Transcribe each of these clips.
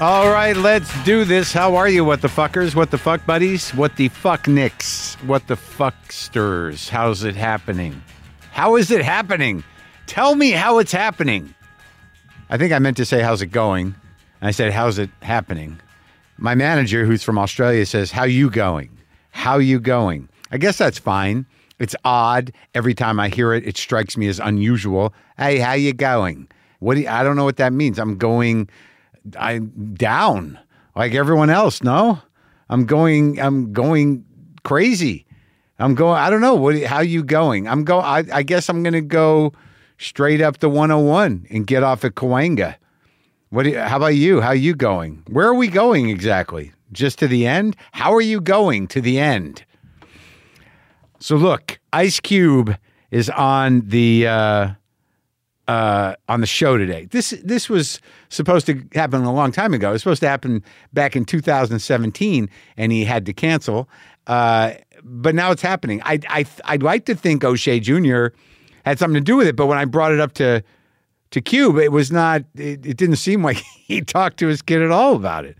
All right, let's do this. How are you, what the fuckers? What the fuck buddies? What the fuck nicks? What the fucksters? How's it happening? How is it happening? Tell me how it's happening. I think I meant to say, how's it going? And I said, how's it happening? My manager, who's from Australia, says, how you going? How you going? I guess that's fine. It's odd. Every time I hear it, it strikes me as unusual. Hey, how you going? What do you, I don't know what that means. I'm going I'm down like everyone else. No, I'm going. I'm going crazy. I'm going. I don't know what. How you going? I'm going. I, guess I'm going to go straight up the 101 and get off at Cahuenga. What? Do how about you? How you going? Where are we going exactly? Just to the end? How are you going to the end? So look, Ice Cube is on the. Uh, uh, on the show today. This this was supposed to happen a long time ago. It was supposed to happen back in 2017, and he had to cancel. Uh, but now it's happening. I I I'd like to think O'Shea Jr. had something to do with it, but when I brought it up to to Cube, it was not. It, it didn't seem like he talked to his kid at all about it.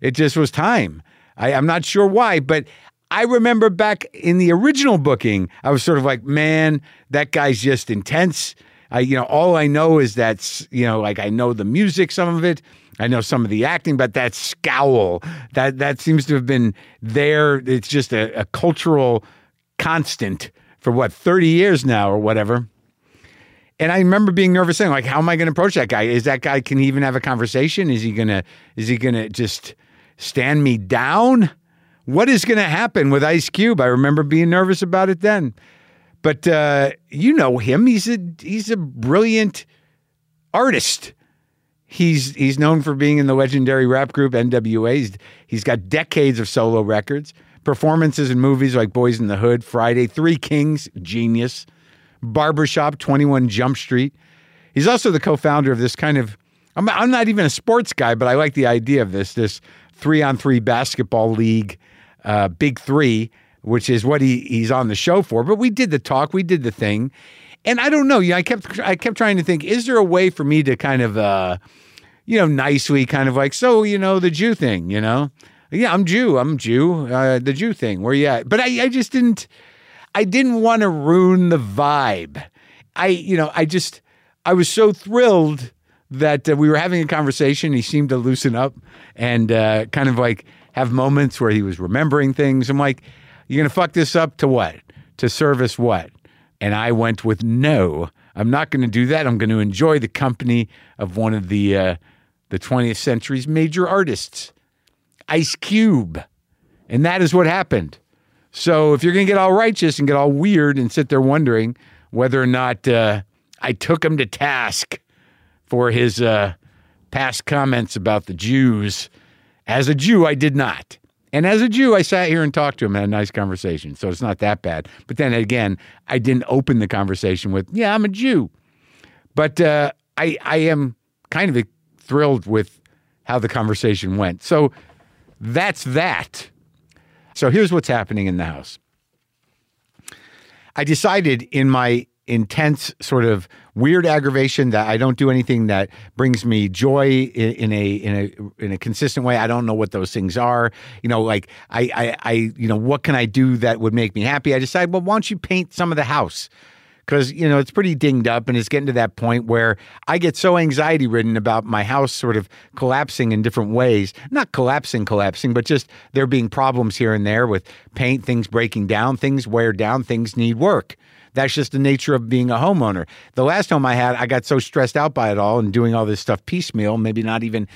It just was time. I, I'm not sure why, but I remember back in the original booking, I was sort of like, man, that guy's just intense. I, you know, all I know is that, you know, like I know the music, some of it. I know some of the acting, but that scowl, that that seems to have been there. It's just a, a cultural constant for what, 30 years now or whatever. And I remember being nervous saying, like, how am I going to approach that guy? Is that guy, can he even have a conversation? Is he to, is he to just stand me down? What is to happen with Ice Cube? I remember being nervous about it then. But uh, you know him; he's a he's a brilliant artist. He's he's known for being in the legendary rap group NWA. He's, he's got decades of solo records, performances in movies like Boyz N The Hood, Friday, Three Kings, Genius, Barbershop, Twenty One Jump Street. He's also the co-founder of this kind of. I'm, I'm not even a sports guy, but I like the idea of this this three on three basketball league, uh, Big Three which is what he he's on the show for. But we did the talk, we did the thing, and I don't know. Yeah, I kept I kept trying to think: is there a way for me to kind of, uh, you know, nicely kind of like, so you know, the Jew thing, you know? Yeah, I'm Jew. I'm Jew. Uh, the Jew thing. Where you at? But I, I just didn't. I didn't want to ruin the vibe. I, you know, I just, I was so thrilled that uh, we were having a conversation. He seemed to loosen up and uh, kind of like have moments where he was remembering things. I'm like, you're going to fuck this up to what? To service what? And I went with no. I'm not going to do that. I'm going to enjoy the company of one of the uh, the 20th century's major artists, Ice Cube, and that is what happened. So if you're going to get all righteous and get all weird and sit there wondering whether or not uh, I took him to task for his uh, past comments about the Jews, as a Jew, I did not. And as a Jew, I sat here and talked to him and had a nice conversation. So it's not that bad. But then again, I didn't open the conversation with, yeah, I'm a Jew. But uh, I, I am kind of thrilled with how the conversation went. So that's that. So here's what's happening in the house. I decided in my intense sort of weird aggravation that I don't do anything that brings me joy in, in, a in a in a consistent way. I don't know what those things are. You know, like I, I I you know what can I do that would make me happy? I decide, well, why don't you paint some of the house? Because you know it's pretty dinged up, and it's getting to that point where I get so anxiety ridden about my house sort of collapsing in different ways. Not collapsing, collapsing, but just there being problems here and there with paint, things breaking down, things wear down, things need work. That's just the nature of being a homeowner. The last home I had, I got so stressed out by it all and doing all this stuff piecemeal, maybe not even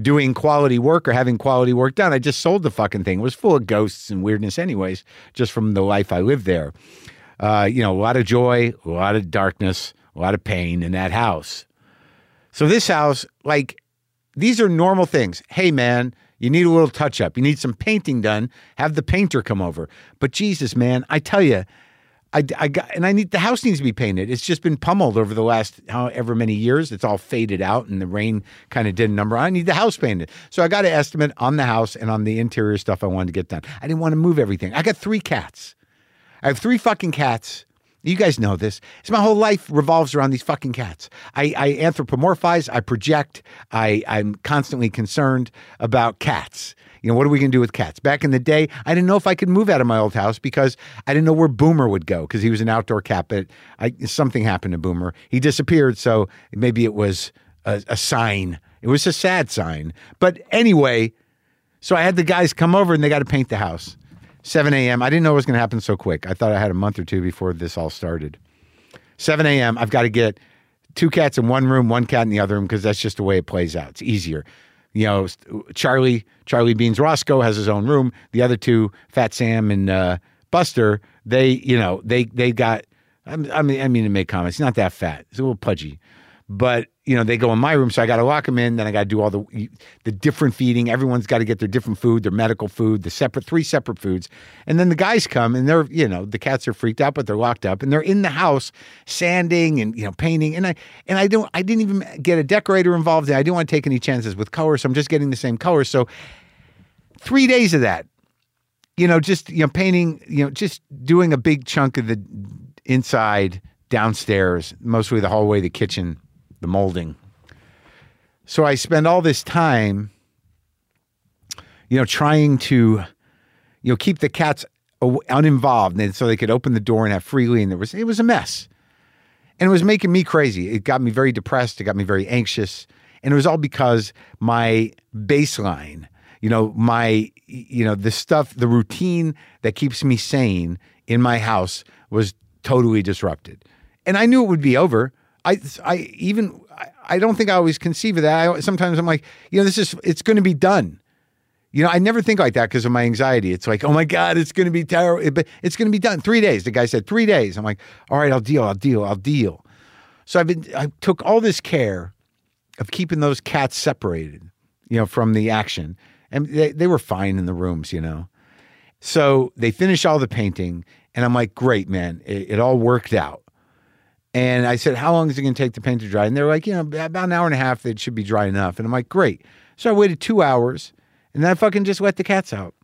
doing quality work or having quality work done. I just sold the fucking thing. It was full of ghosts and weirdness, anyways, just from the life I lived there. Uh, you know, a lot of joy, a lot of darkness, a lot of pain in that house. So, this house, like, these are normal things. Hey, man, you need a little touch up. You need some painting done. Have the painter come over. But Jesus, man, I tell you, I, I got, and I need the house needs to be painted. It's just been pummeled over the last however many years. It's all faded out, and the rain kind of did a number. I need the house painted, so I got an estimate on the house and on the interior stuff I wanted to get done. I didn't want to move everything. I got three cats. I have three fucking cats, You guys know this. It's my whole life revolves around these fucking cats. I, I anthropomorphize, I project, I, I'm constantly concerned about cats. You know, what are we going to do with cats? Back in the day, I didn't know if I could move out of my old house because I didn't know where Boomer would go because he was an outdoor cat, but I, something happened to Boomer. He disappeared, so maybe it was a, a sign. It was a sad sign. But anyway, so I had the guys come over and they got to paint the house. 7 a.m. I didn't know it was going to happen so quick. I thought I had a month or two before this all started. 7 a.m. I've got to get two cats in one room, one cat in the other room because that's just the way it plays out. It's easier. You know, Charlie, Charlie Beans Roscoe has his own room. The other two, Fat Sam and uh, Buster, they, you know, they they got. I mean, I mean to make comments. He's not that fat. He's a little pudgy, but you know, they go in my room, so I got to lock them in. Then I got to do all the the different feeding. Everyone's got to get their different food, their medical food, the separate three separate foods. And then the guys come, and they're you know the cats are freaked out, but they're locked up, and they're in the house sanding and you know painting. And I and I don't I didn't even get a decorator involved. I didn't want to take any chances with color, so I'm just getting the same color. So three days of that, you know, just you know painting, you know, just doing a big chunk of the inside downstairs, mostly the hallway, the kitchen the molding. So I spend all this time, you know, trying to, you know, keep the cats uninvolved, and so they could open the door and have freely. And there was it was a mess, and it was making me crazy. It got me very depressed. It got me very anxious, and it was all because my baseline, you know, my, you know, the stuff, the routine that keeps me sane in my house was totally disrupted, and I knew it would be over. I, I even, I don't think I always conceive of that. I, sometimes I'm like, you know, this is, it's going to be done. You know, I never think like that because of my anxiety. It's like, oh my God, it's going to be terrible, but it's going to be done. Three days. The guy said three days. I'm like, all right, I'll deal, I'll deal, I'll deal. So I've been, I took all this care of keeping those cats separated, you know, from the action. And they, they were fine in the rooms, you know. So they finish all the painting, and I'm like, great, man, it, it all worked out. And I said, How long is it going to take the paint to dry? And they're like, You know, about an hour and a half, it should be dry enough. And I'm like, Great. So I waited two hours and then I fucking just let the cats out.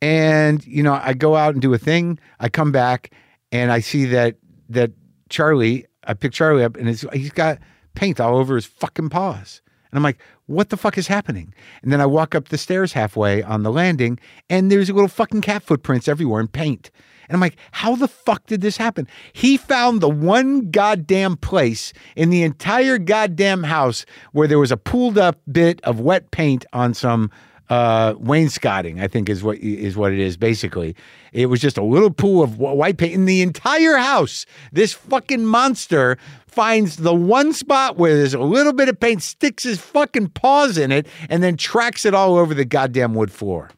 And, you know, I go out and do a thing. I come back and I see that, that Charlie, I pick Charlie up and he's got paint all over his fucking paws. And I'm like, what the fuck is happening? And then I walk up the stairs halfway on the landing and there's little fucking cat footprints everywhere in paint. And I'm like, how the fuck did this happen? He found the one goddamn place in the entire goddamn house where there was a pooled up bit of wet paint on some uh, wainscoting, I think is what is what it is basically. It was just a little pool of white paint in the entire house. This fucking monster finds the one spot where there's a little bit of paint, sticks his fucking paws in it, and then tracks it all over the goddamn wood floor.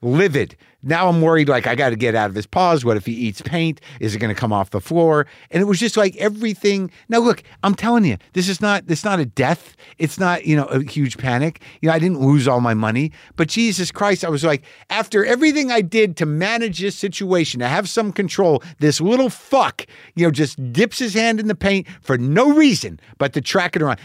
Livid. Now I'm worried, like, I got to get out of his paws. What if he eats paint? Is it going to come off the floor? And it was just like everything. Now, look, I'm telling you, this is not, this not a death. It's not, you know, a huge panic. You know, I didn't lose all my money, but Jesus Christ, I was like, after everything I did to manage this situation, to have some control, this little fuck, you know, just dips his hand in the paint for no reason but to track it around.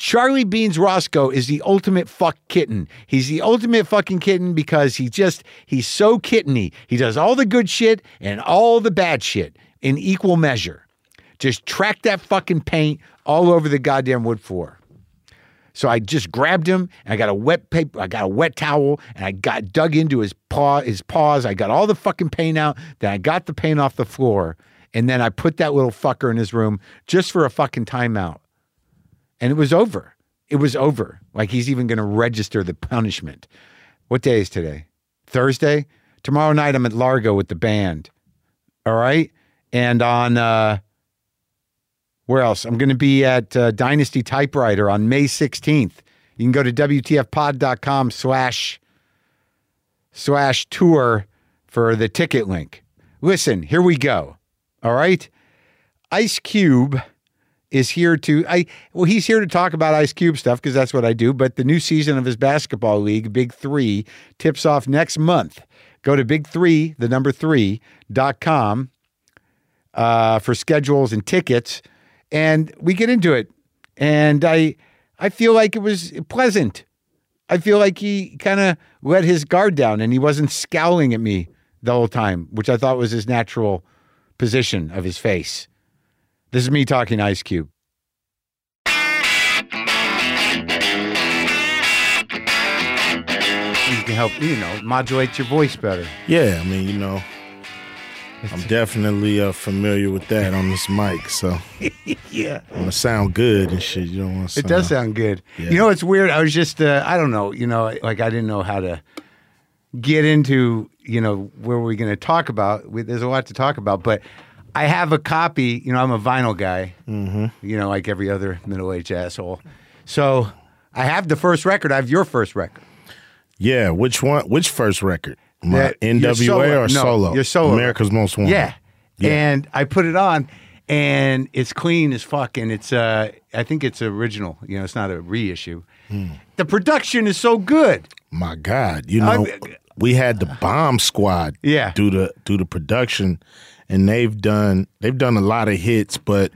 Charlie Beans Roscoe is the ultimate fuck kitten. He's the ultimate fucking kitten because he just, he's so kitteny. He does all the good shit and all the bad shit in equal measure. Just track that fucking paint all over the goddamn wood floor. So I just grabbed him and I got a wet paper, I got a wet towel and I got dug into his paw, his paws. I got all the fucking paint out. Then I got the paint off the floor. And then I put that little fucker in his room just for a fucking timeout and it was over. It was over. Like he's even going to register the punishment. What day is today? Thursday? Tomorrow night I'm at Largo with the band. All right? And on uh where else? I'm going to be at uh, Dynasty Typewriter on May 16th. You can go to WTFpod.com slash slash tour for the ticket link. Listen, here we go. All right? Ice Cube is here to I well he's here to talk about Ice Cube stuff because that's what I do. But the new season of his basketball league, Big Three, tips off next month. Go to big three, the number three dot com uh, for schedules and tickets, and we get into it. And I I feel like it was pleasant. I feel like he kind of let his guard down and he wasn't scowling at me the whole time, which I thought was his natural position of his face. This is me talking Ice Cube. You can help, you know, modulate your voice better. Yeah, I mean, you know, I'm definitely uh, familiar with that on this mic, so Yeah. I'm gonna sound good and shit. You don't want to. It does sound good. Yeah. You know, it's weird. I was just, uh, I don't know, you know, like I didn't know how to get into, you know, where we're going to talk about. We, there's a lot to talk about, but I have a copy. You know, I'm a vinyl guy, mm-hmm. you know, like every other middle aged asshole. So I have the first record. I have your first record. Yeah, which one? Which first record? My That- NWA solo- or no, solo? your solo America's Most Wanted. Yeah. Yeah. And I put it on and it's clean as fuck and it's uh I think it's original. You know, it's not a reissue. Hmm. The production is so good. My God, you know, I- we had the Bomb Squad. Yeah. do the do the production, and they've done they've done a lot of hits, but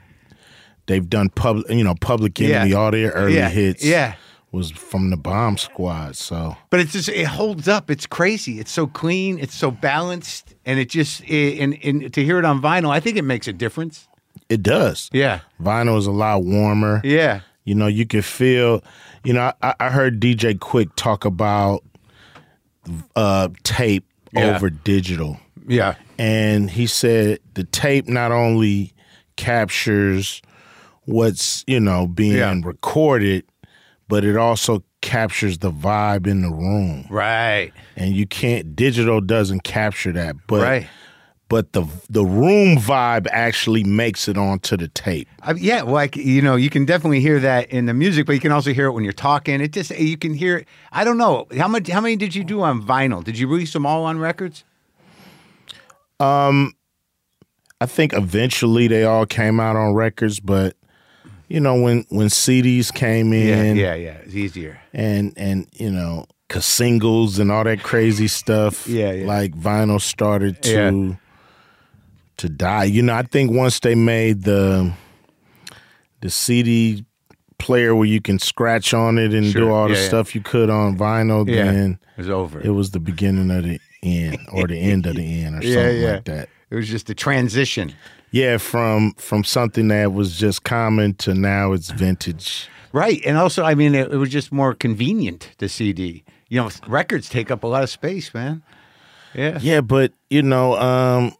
they've done public, you know, Public Enemy. Yeah. All their early Yeah. hits, Yeah. was from the Bomb Squad. So But it's just it holds up. It's crazy. It's so clean, it's so balanced and it just it, and, and to hear it on vinyl, I think it makes a difference. it does. Yeah. Vinyl is a lot warmer. Yeah. You know, you can feel. You know, I, I heard DJ Quik talk about uh, tape Yeah. over digital. Yeah. and he said the tape not only captures what's you know being Yeah. recorded but it also captures the vibe in the room Right. and you can't digital doesn't capture that but Right. but the the room vibe actually makes it onto the tape I, yeah, like you know, you can definitely hear that in the music, but you can also hear it when you're talking. It just you can hear. it. I don't know how much. How many did you do on vinyl? Did you release them all on records? Um, i think eventually they all came out on records but you know when when cds came in yeah, yeah. It's easier. and and you know cuz singles and all that crazy stuff. Yeah, yeah. Like vinyl started to Yeah. to die. You know, I think once they made the the CD player where you can scratch on it and Sure. do all the Yeah, yeah. stuff you could on vinyl, Yeah, then it was over. it was the beginning of the end or the end of the end or yeah, something yeah. like that. It was just a transition. Yeah, from from something that was just common to now it's vintage. Right. And also, I mean, it, it was just more convenient, the CD. You know, records take up a lot of space, man. Yeah. Yeah, but you know, um,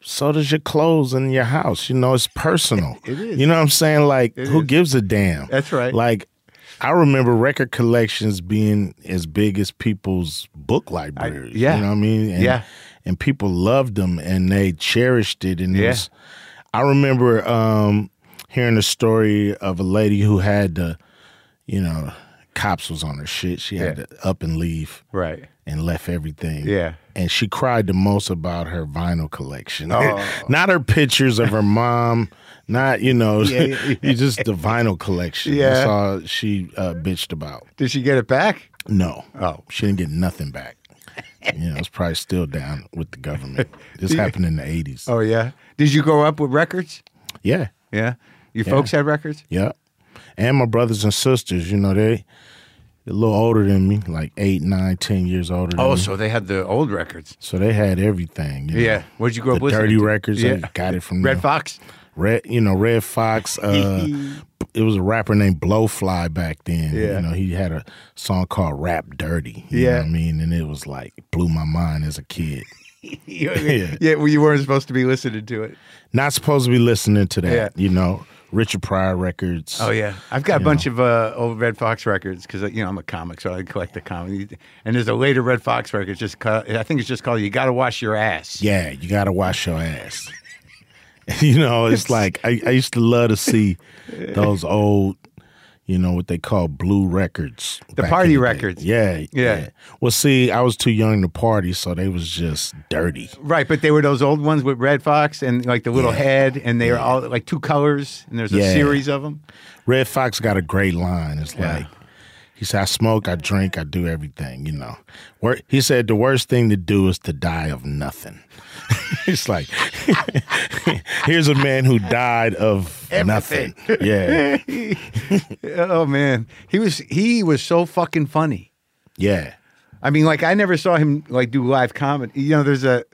so does your clothes in your house. You know, it's personal. It is. You know what I'm saying? Like, It who is. gives a damn? That's right. Like, I remember record collections being as big as people's book libraries. yeah. You know what I mean? And, Yeah. And people loved them and they cherished it. And it was, I remember um, hearing a story of a lady who had to, you know, cops was on her shit. She had Yeah. to up and leave Right. And left everything. Yeah. And she cried the most about her vinyl collection. Oh. not her pictures of her mom, not, you know, Yeah, yeah, yeah. just the vinyl collection. Yeah. That's all she uh, bitched about. Did she get it back? No. Oh. She didn't get nothing back. you know, it's probably still down with the government. This happened in the 80s. Oh, yeah. Did you grow up with records? Yeah. Yeah. Your folks had records? Yeah. And my brothers and sisters, you know, they a little older than me, like eight, nine, ten years older than Oh, me. so they had the old records. So they had everything. you know. Yeah. What'd you grow the up with? dirty records. Yeah. I got it from Red the- Fox? Red, you know, Redd Foxx. Uh, it was a rapper named Blowfly back then. Yeah. You know, he had a song called Rap Dirty. You Yeah. know what I mean? And it was like, blew my mind as a kid. yeah. Yeah. yeah, well, you weren't supposed to be listening to it. Not supposed to be listening to that, Yeah. you know. Richard Pryor records. Oh yeah, I've got a bunch of uh, old Redd Foxx records because you know I'm a comic, so I collect the comic. And there's a later Redd Foxx record, just ca- I think it's just called "You Got to Wash Your Ass." Yeah, you got to wash your ass. you know, it's like, I, I used to love to see those old, you know, what they call blue records. The party day. records. Yeah, Yeah. Well, see, I was too young to party, so they was just dirty. Right, but they were those old ones with Redd Foxx and like the little Yeah. head, and they were all like two colors, and there's a Yeah. series of them. Redd Foxx got a great line. It's Yeah. like he said, "I smoke, I drink, I do everything." You know, he said the worst thing to do is to die of nothing. it's like here's a man who died of Everything. nothing. Yeah, oh man, he was he was so fucking funny. yeah, I mean, like I never saw him like do live comedy. You know, there's a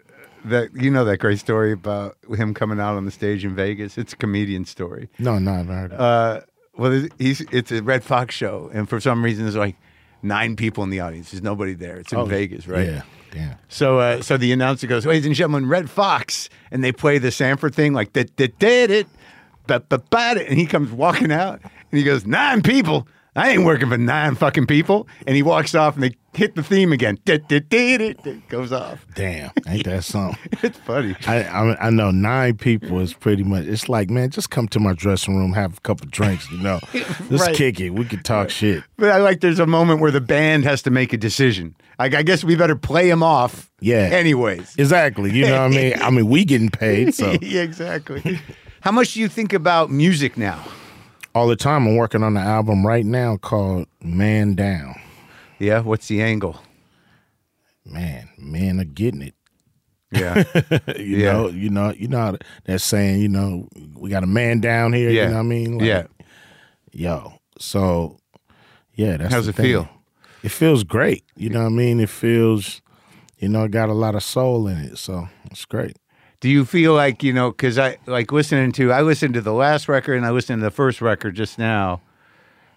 that you know that great story about him coming out on the stage in Vegas? It's a comedian story. No, no, I've heard. It. Uh, well, he's it's a Redd Foxx show, and for some reason there's like nine people in the audience. There's nobody there. It's in Oh, Vegas, right? Yeah, yeah. So, uh, so the announcer goes, "Ladies and gentlemen, Redd Foxx," and they play the Sanford thing like that, did it, but but but and he comes walking out, and he goes, nine people. I ain't working for nine fucking people. And he walks off, and they hit the theme again. It goes off. Damn, ain't that something? It's funny. I, I I know nine people is pretty much. It's like, man, just come to my dressing room, have a couple drinks, you know, just Right. kick it. We can talk shit. But I like there's a moment where the band has to make a decision. Like I guess we better play him off. Yeah. Anyways. Exactly. You know what I mean? I mean, we getting paid, so yeah, exactly. How much do you think about music now? all the time. I'm working on an album right now called "Man Down." Yeah. What's the angle? Man, men are getting it. Yeah. You Yeah. know, you know, you know that saying. You know, we got a man down here. Yeah. You know what I mean? Like, yeah. Yo, so yeah, that's How's the it thing. feel? It feels great. You know what I mean? It feels, you know, it got a lot of soul in it. So it's great. Do you feel like you know? Because I like listening to. I listened to the last record and I listened to the first record just now.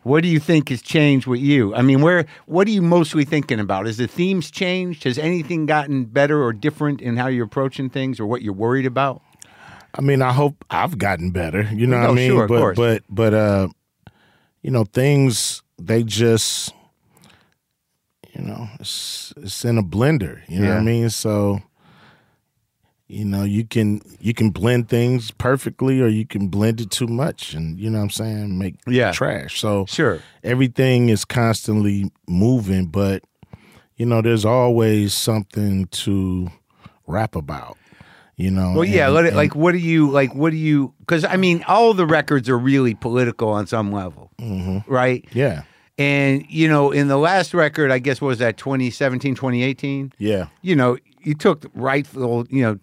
What do you think has changed with you? I mean, where? What are you mostly thinking about? Has the themes changed? Has anything gotten better or different in how you're approaching things, or what you're worried about? I mean, I hope I've gotten better. You know No, what I mean? sure, of but course. but but uh, you know, things they just, you know, it's it's in a blender. You know what I mean? So. You know, you can you can blend things perfectly, or you can blend it too much, and you know what I'm saying, make Yeah. trash. So Sure. everything is constantly moving, but you know, there's always something to rap about. You know. Well, yeah. and- Let it, and- like, what do you like? What do you? Because I mean, all the records are really political on some level, mm-hmm. right? yeah, And you know, in the last record, I guess what was that 2017, 2018? yeah. You know, you took rightful, you know,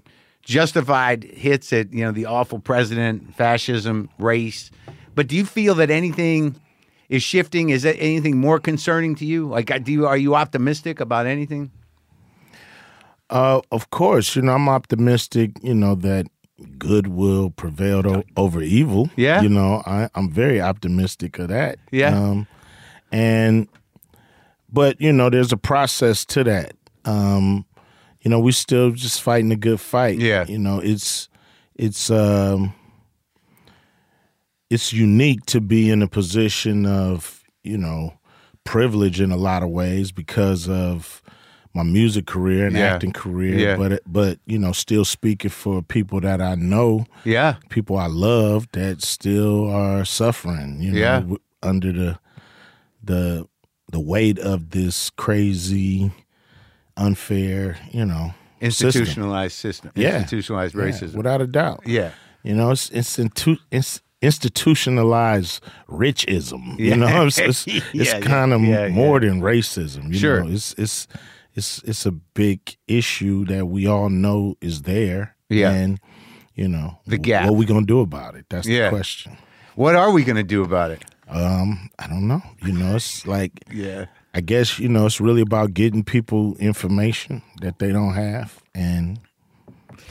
justified hits at you know the awful president, fascism, race. But do you feel that anything is shifting? Is that anything more concerning to you? Like, do you are you optimistic about anything? Uh, of course, you know, I'm optimistic. You know that good will prevail o- over evil. Yeah. You know, I, I'm very optimistic of that. Yeah. Um, and but you know, there's a process to that. Um, you know, we still just fighting a good fight. Yeah. You know, it's it's um it's unique to be in a position of, you know, privilege in a lot of ways because of my music career and Yeah. acting career, Yeah. but but you know, still speaking for people that I know, Yeah, people I love that still are suffering, you know, Yeah. under the the the weight of this crazy unfair, you know, institutionalized system, Yeah. institutionalized Yeah, racism. without a doubt. Yeah. You know, it's institu- it's institutionalized richism. You Yeah. know, it's it's, it's yeah, kind of yeah, more than racism. You Sure. know, it's it's it's it's a big issue that we all know is there. Yeah. and you know The gap. What are we gonna do about it? That's Yeah. the question. What are we going to do about it? Um, I don't know. You know, it's like Yeah. I guess you know it's really about getting people information that they don't have and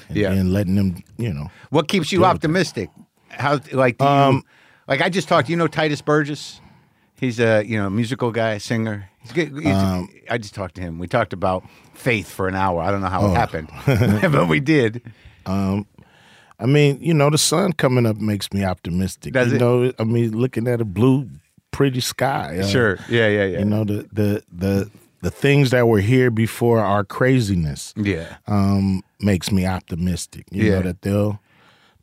and Yeah. then letting them, you know. What keeps you optimistic? How like do you, Um, like I just talked. You know Tituss Burgess. He's a you know musical guy, singer. He's good. He's, Um, I just talked to him. We talked about faith for an hour. I don't know how Oh. it happened, but we did. Um, I mean, you know, the sun coming up makes me optimistic. Does you it? know, I mean, looking at a blue, pretty sky. uh, Sure. Yeah. Yeah. Yeah. You know, the the the the things that were here before our craziness yeah. um, makes me optimistic. You Yeah. know that they'll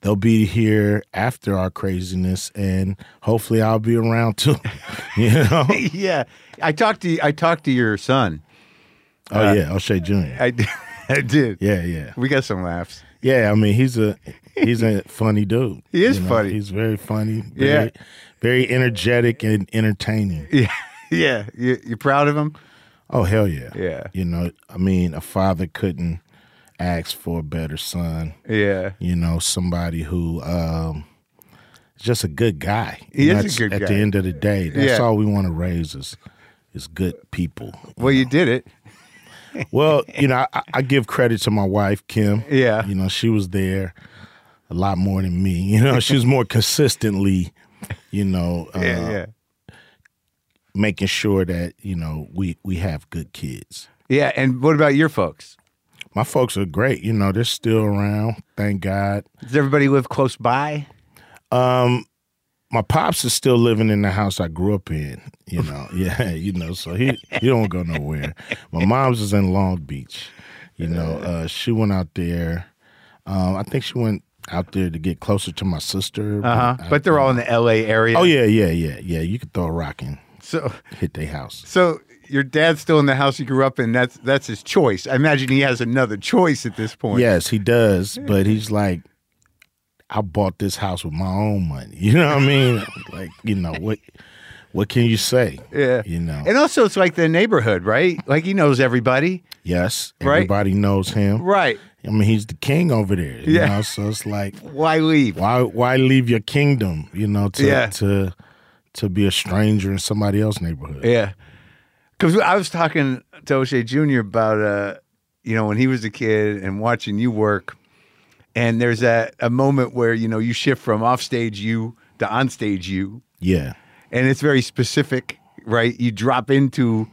they'll be here after our craziness, and hopefully, I'll be around too. you know? yeah. I talked to I talked to your son. Oh yeah, O'Shea Jr. I. I did. Yeah, yeah, We got some laughs. yeah. I mean, he's a he's a funny dude. He is you know? funny. He's very funny. Yeah. Very, very energetic and entertaining. Yeah. Yeah. You you proud of him? Oh hell yeah. Yeah. You know, I mean, a father couldn't ask for a better son. Yeah. You know, somebody who um just a good guy. He You is a good at guy. At the end of the day. That's Yeah. all we want to raise is is good people. Well, you did it. well, you know, I, I give credit to my wife, Kim. Yeah. You know, she was there a lot more than me. You know, she was more consistently, you know, uh, yeah, yeah. making sure that, you know, we, we have good kids. Yeah, and what about your folks? My folks are great. You know, they're still around. Thank God. Does everybody live close by? Um, my pops is still living in the house I grew up in. You know, yeah, you know, so he he don't go nowhere. My mom's is in Long Beach. You know, uh, she went out there. Um, I think she went out there to get closer to my sister. Uh huh. I- But they're all in the L.A. area. oh yeah, yeah, yeah, yeah. You could throw a rock and So, hit their house. so your dad's still in the house you grew up in. That's that's his choice. I imagine he has another choice at this point. Yes, he does, but he's like, I bought this house with my own money. You know what I mean? like, you know what? What can you say? Yeah. You know. And also, it's like the neighborhood, right? Like he knows everybody. Yes, Right. everybody knows him. Right. I mean, he's the king over there. You Yeah. know, so it's like, Why leave? why why leave your kingdom? You know, to Yeah. to to be a stranger in somebody else's neighborhood. Yeah. Because I was talking to O'Shea Jr. about, uh, you know, when he was a kid and watching you work. And there's a, a moment where, you know, you shift from offstage you to onstage you. Yeah, And it's very specific, right? You drop into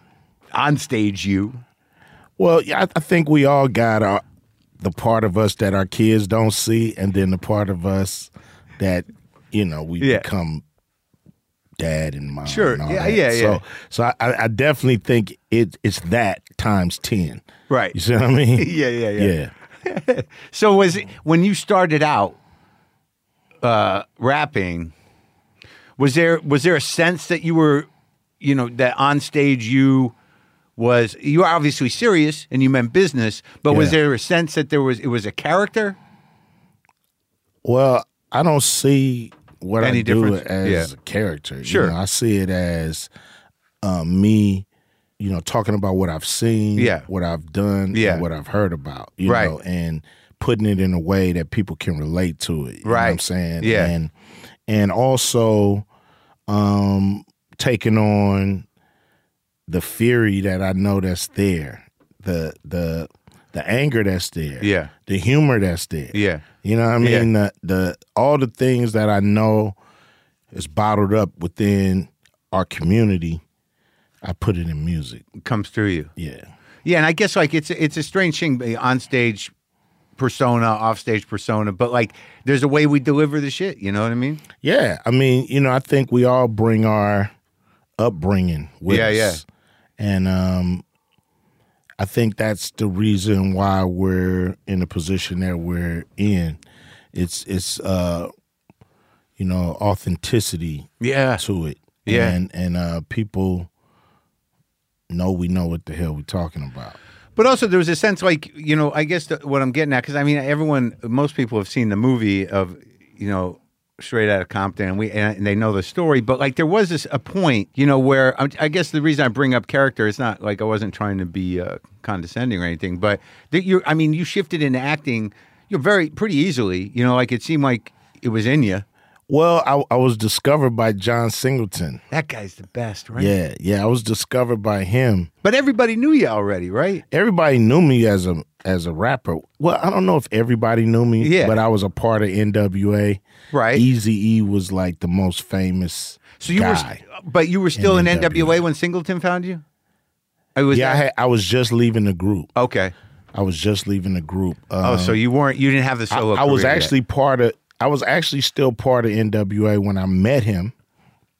onstage you. Well, yeah, I, I think we all got our the part of us that our kids don't see, and then the part of us that you know we Yeah. become dad and mom. Sure. and Yeah, that. yeah, yeah. So, so I- I, I definitely think it it's that times ten. Right. You see what I mean? Yeah, yeah, yeah. yeah. So was it when you started out uh, rapping? Was there was there a sense that you were, you know, that on stage you was you were obviously serious and you meant business, but was there a sense that there was it was a character? Well, I don't see what Any I do as Yeah. a character. you Sure. know, I see it as um, me, you know, talking about what I've seen, Yeah. what I've done, Yeah. and what I've heard about, you Right. know, and putting it in a way that people can relate to it. You know what I'm saying? Yeah. And and also um taking on the fury that I know that's there. The the the anger that's there. Yeah. The humor that's there. Yeah. You know what I mean? The the all the things that I know is bottled up within our community, I put it in music. It Comes through you. Yeah. Yeah, and I guess like it's it's a strange thing, on stage persona, off stage persona, but like there's a way we deliver the shit. You know what I mean? Yeah. I mean, you know, I think we all bring our upbringing with Yeah, us. yeah. And um I think that's the reason why we're in the position that we're in. It's it's uh you know, authenticity Yeah. to it. Yeah. And and uh people know we know what the hell we're talking about. But also, there was a sense like you know, I guess the, what I'm getting at because I mean, everyone, most people have seen the movie of you know, straight out of Compton, and we and they know the story. But like, there was this a point, you know, where I, I guess the reason I bring up character is not like I wasn't trying to be uh, condescending or anything, but that you, I mean, you shifted into acting, you know, very pretty easily. You know, like it seemed like it was in you. Well, I, I was discovered by John Singleton. That guy's the best, right? Yeah, yeah, I was discovered by him. But everybody knew you already, right? Everybody knew me as a as a rapper. Well, I don't know if everybody knew me, Yeah. but I was a part of NWA. Right. Easy E was like the most famous So you guy. were, but you were still in in NWA NWA. when Singleton found you. I was yeah, I, had, I was just leaving the group. okay. I was just leaving the group. Oh, Um, so you weren't you didn't have the I, solo. I was career yet. actually part of. I was actually still part of NWA when I met him,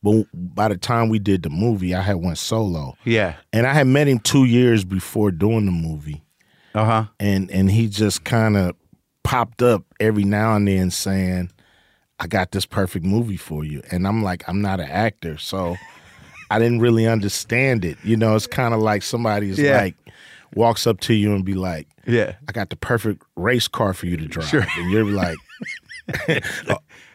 but by the time we did the movie, I had went solo, yeah. and I had met him two years before doing the movie, Uh huh. and and he just kind of popped up every now and then saying, "I got this perfect movie for you," and I'm like, I'm not an actor, so I didn't really understand it. You know, it's kind of like somebody's Yeah. like walks up to you and be like, Yeah. I got the perfect race car for you to drive. Sure. And you're like,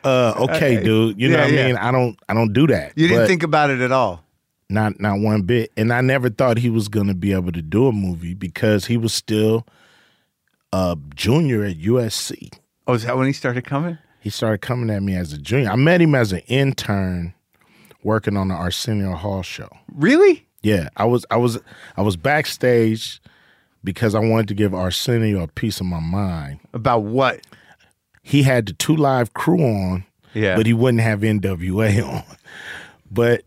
uh, okay, dude. You know Yeah, what I mean? I don't I don't do that. You didn't But think about it at all. Not not one bit. And I never thought he was gonna be able to do a movie because he was still a junior at USC. Oh, is that when he started coming? He started coming at me as a junior. I met him as an intern working on the Arsenio Hall show. Really? Yeah, I was I was I was backstage because I wanted to give Arsenio a piece of my mind. About what? He had the 2 Live Crew on, Yeah. but he wouldn't have NWA on. But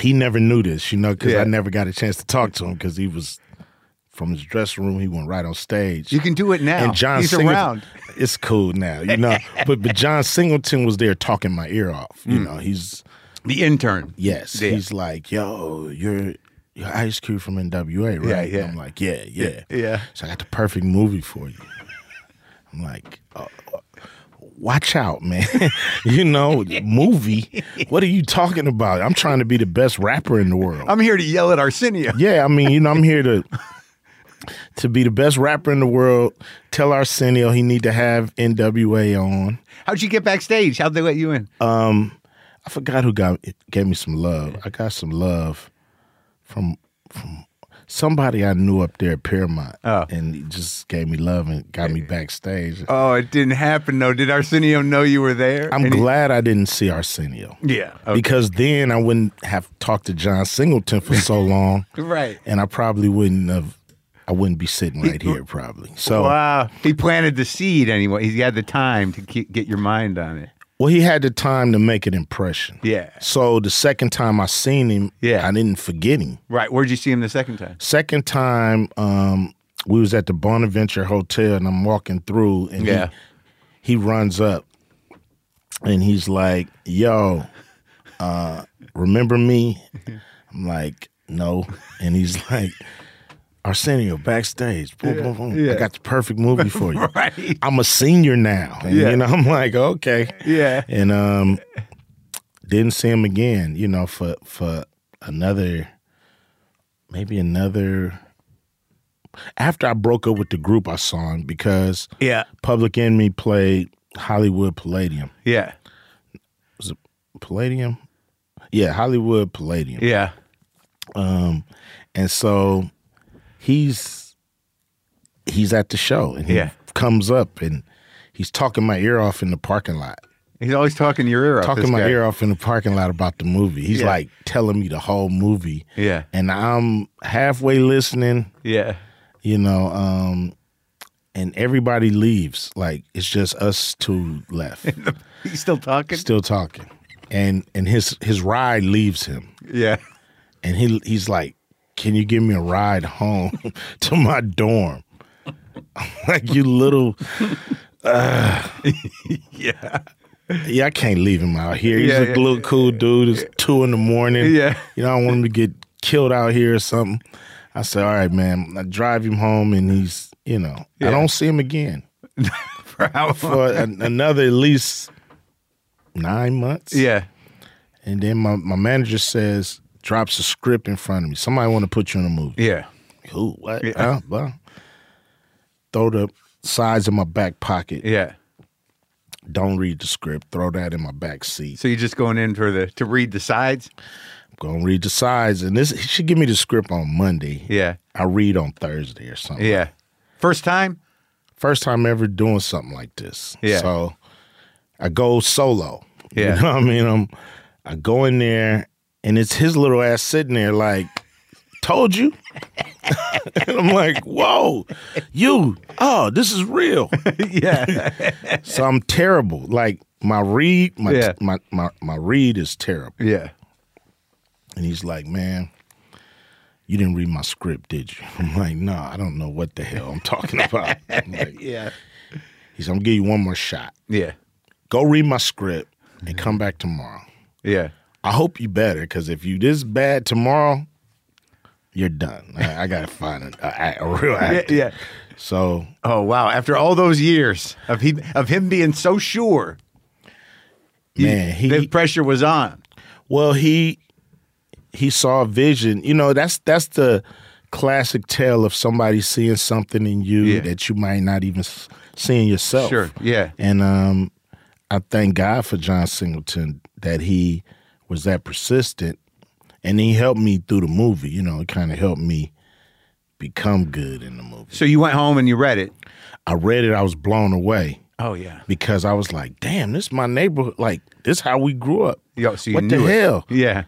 he never knew this, you know, because Yeah. I never got a chance to talk to him because he was from his dressing room. He went right on stage. You can do it now. and John He's Singleton, around. It's cool now, you know. but but John Singleton was there talking my ear off. You know, he's The intern. yes, Yeah. he's like, yo, you're you're Ice Cube from NWA, right? Yeah, yeah. I'm like, yeah, yeah, Yeah. So I got the perfect movie for you. I'm like, uh, watch out, man. you know, movie. What are you talking about? I'm trying to be the best rapper in the world. I'm here to yell at Arsenio. Yeah, I mean, you know, I'm here to to be the best rapper in the world. Tell Arsenio he need to have NWA on. How'd you get backstage? How'd they let you in? Um, I forgot who got gave me some love. I got some love from from somebody I knew up there at Paramount, Oh. and he just gave me love and got me backstage. oh, it didn't happen though. Did Arsenio know you were there? I'm And he- glad I didn't see Arsenio yeah. Okay. because then I wouldn't have talked to John Singleton for so long, right. and I probably wouldn't have. I wouldn't be sitting right here probably. So Wow. He planted the seed anyway. He had the time to get your mind on it. Well, he had the time to make an impression. Yeah. So the second time I seen him, Yeah. I didn't forget him. Right. Where'd you see him the second time? Second time, um, we was at the Bonaventure Hotel, and I'm walking through, and Yeah. he, he runs up, and he's like, "Yo, uh, remember me?" I'm like, "No," and he's like. Arsenio backstage. Boom, boom, boom. yeah. I got the perfect movie for you. Right. I'm a senior now. And, Yeah. you know, I'm like, okay. Yeah. And um didn't see him again, you know, for for another maybe another after I broke up with the group I saw him because Yeah. Public Enemy played Hollywood Palladium. Yeah. Was it Palladium? Yeah, Hollywood Palladium. Yeah. Um and so he's he's at the show and he Yeah. comes up and he's talking my ear off in the parking lot. He's always talking your ear off. talking my guy. ear off in the parking lot about the movie. He's Yeah. like telling me the whole movie. Yeah. And I'm halfway listening, Yeah. you know, um, and everybody leaves. Like it's just us two left, He's still talking. still talking. And and his his ride leaves him. Yeah. And he he's like, Can you give me a ride home to my dorm? like you little Yeah. Yeah, I can't leave him out here. He's Yeah, a yeah, little cool dude. It's two in the morning. Yeah. You know, I want him to get killed out here or something. I said, all right, man. I drive him home and he's, you know, Yeah. I don't see him again For how for an, another at least nine months. Yeah. And then my, my manager says, drops a script in front of me. Somebody want to put you in a movie. Yeah. Who? What? Yeah. Well, throw the sides in my back pocket. Yeah. Don't read the script. Throw that in my back seat. So you're just going in for the to read the sides? I'm Gonna read the sides, and this he should give me the script on Monday. Yeah. I read on Thursday or something. Yeah. First time? First time ever doing something like this. Yeah. So I go solo. Yeah. You know what I mean? I'm I go in there and it's his little ass sitting there like, told you. and I'm like, whoa, you, oh, this is real. yeah. so I'm terrible. Like my read, my, Yeah. my my my read is terrible. yeah. And he's like, man, you didn't read my script, did you? I'm like, no, I don't know what the hell I'm talking about. I'm like, Yeah. he's I'm gonna give you one more shot. Yeah. Go read my script and come back tomorrow. Yeah. I hope you better, because if you this bad tomorrow, you're done. I, I gotta find a, a, a real Yeah. actor. Yeah. So Oh wow! After all those years of he of him being so sure, Man, he- the pressure was on. well he he saw a vision. You know, that's that's the classic tale of somebody seeing something in you Yeah. that you might not even see in yourself. Sure. Yeah. And um, I thank God for John Singleton that he was that persistent, and he helped me through the movie. You know, it kind of helped me become good in the movie. So you went home and you read it. I read it, I was blown away Oh yeah. because I was like, "Damn, this is my neighborhood. Like this, is how we grew up. Yo, so you what the it. hell?" Yeah.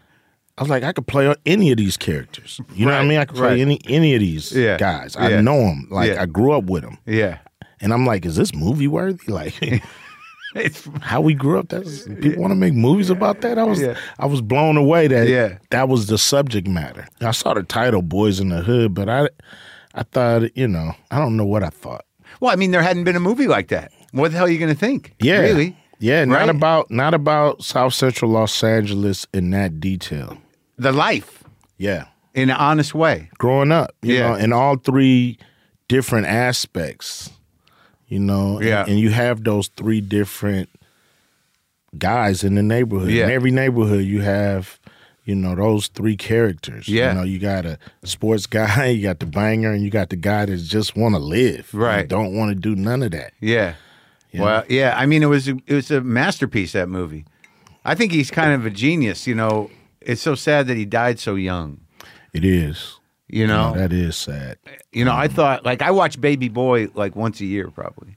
I was like, I could play any of these characters. You know what I mean? I could play right. any any of these Yeah, guys. I yeah. know them. Like Yeah. I grew up with them, Yeah. and I'm like, is this movie worthy? Like It's how we grew up. That's people want to make movies about that. I was Yeah. I was blown away that Yeah. that was the subject matter. I saw the title "Boyz N The Hood," but I I thought you know I don't know what I thought. well, I mean, there hadn't been a movie like that. What the hell are you going to think? Yeah, Really? Yeah, Right? not about not about South Central Los Angeles in that detail. The life Yeah, in an honest way. growing up, you Yeah. know, in all three different aspects, you know, and- Yeah. and, you have those three different guys in the neighborhood. Yeah. In every neighborhood, you have, you know, those three characters. Yeah. you know, you got a sports guy, you got the banger, and you got the guy that just want to live, Right. You don't want to do none of that. Yeah. Well, yeah. I mean, it was a, it was a masterpiece. That movie. I think he's kind of a genius. You know, it's so sad that he died so young. It is. You know, that is sad. you know. I thought like I watch Baby Boy like once a year probably.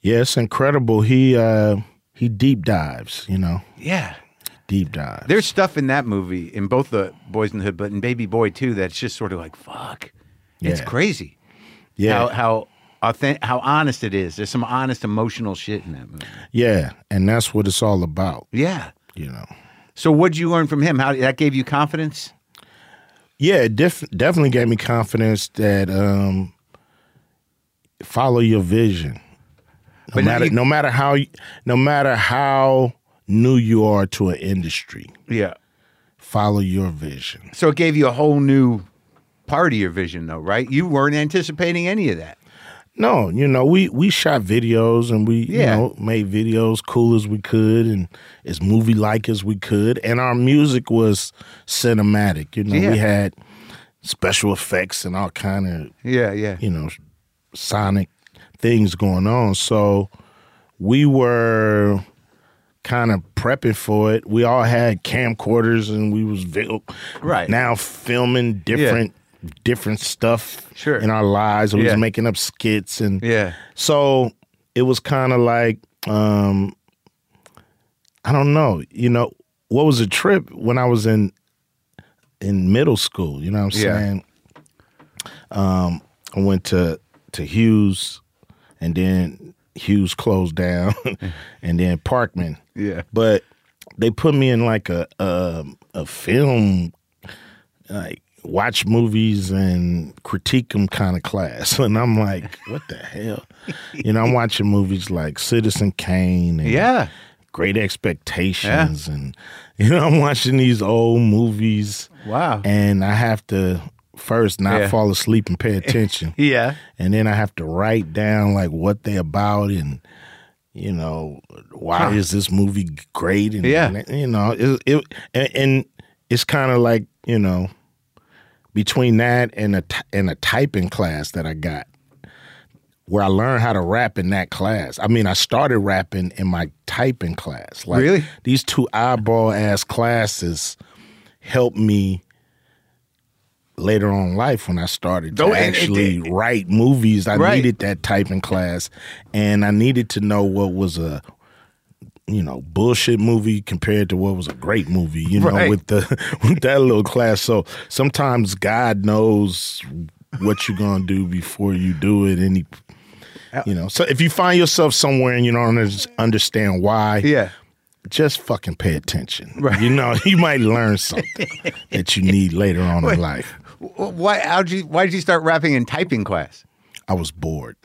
Yeah, it's incredible. He uh he deep dives, you know, Yeah. deep dives. There's stuff in that movie in both the Boyz N The Hood, but in Baby Boy too. That's just sort of like fuck. Yeah. It's crazy. yeah, How how authentic, how honest it is. There's some honest emotional shit in that movie. yeah, and that's what it's all about, Yeah. you know. So what'd you learn from him? How that gave you confidence? Yeah, it def- definitely gave me confidence that um follow your vision. No But matter you- no matter how no matter how new you are to an industry, Yeah. follow your vision. So it gave you a whole new part of your vision, though, right? You weren't anticipating any of that. No, you know, we we shot videos and we Yeah. you know made videos cool as we could and as movie like as we could, and our music was cinematic. You know, Yeah. we had special effects and all kind of Yeah, yeah. you know sonic things going on. So we were kind of prepping for it. We all had camcorders and we was vi- Right. now filming different different stuff Sure. in our lives. We Yeah. was making up skits and Yeah. so it was kind of like um I don't know, you know, what was a trip when I was in in middle school, you know what I'm Yeah. saying? Um I went to to Hughes and then Hughes closed down and then Parkman. Yeah. But they put me in like a a, a film like watch movies and critique them kind of class. And I'm like, what the hell? You know, I'm watching movies like Citizen Kane and Yeah. Great Expectations and you know, I'm watching these old movies Wow. and I have to first not Yeah. fall asleep and pay attention. Yeah. and then I have to write down like what they about and you know why Huh. is this movie great and Yeah. and, you know it, it and, and it's kind of like you know between that and a and a typing class that I got where I learned how to rap in that class. I mean, I started rapping in my typing class. Like Really? these two eyeball ass classes helped me later on in life when I started to Though, and it- actually it- write movies. I Right. needed that typing class, and I needed to know what was a you know bullshit movie compared to what was a great movie. You know, Right. with the with that little class. So sometimes God knows what you're gonna do before you do it, and he. You know, so if you find yourself somewhere and you don't understand why, Yeah. just fucking pay attention. Right. You know, you might learn something that you need later on in life. Why? How'd you? Why did you start rapping in typing class? I was bored.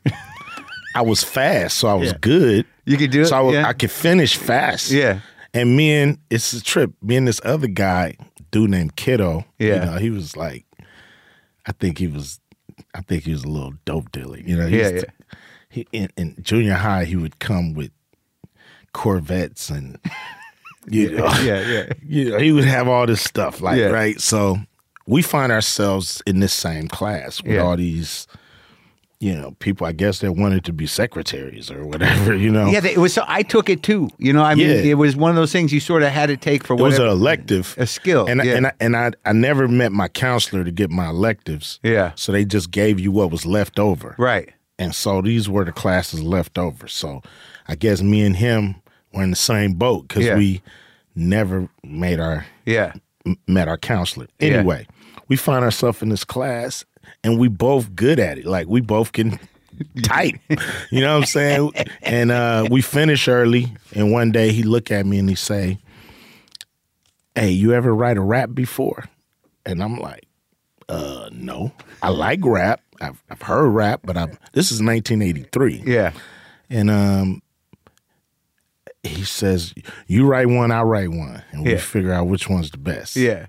I was fast, so I was good. You could do it. So I, was, yeah. I could finish fast. Yeah. And me and it's a trip. Me and this other guy, dude named Kiddo. Yeah. You know, he was like, I think he was, I think he was a little dope dealer. You know, he Yeah, to- he in, in junior high he would come with Corvettes and you know, yeah. Yeah. you know, he would have all this stuff, like Yeah. right. So we find ourselves in this same class with Yeah. all these, you know, people. I guess that wanted to be secretaries or whatever. You know, Yeah, it was. So I took it too. You know, I mean, Yeah. it was one of those things you sort of had to take for it was whatever. an elective, a skill, and I- and I, and I I never met my counselor to get my electives. Yeah. so they just gave you what was left over, right. and so these were the classes left over. So I guess me and him were in the same boat because Yeah. we never made our Yeah. m- met our counselor. Yeah. Anyway, we find ourselves in this class, and we both good at it. Like we both can type. You know what I'm saying? And uh, we finish early, and one day he look at me and he say, "Hey, you ever write a rap before?" And I'm like, "Uh, no. I like rap. I've I've heard rap, but I'm this is 1983." Yeah. And um, he says, "You write one, I write one, and we figure out which one's the best." Yeah.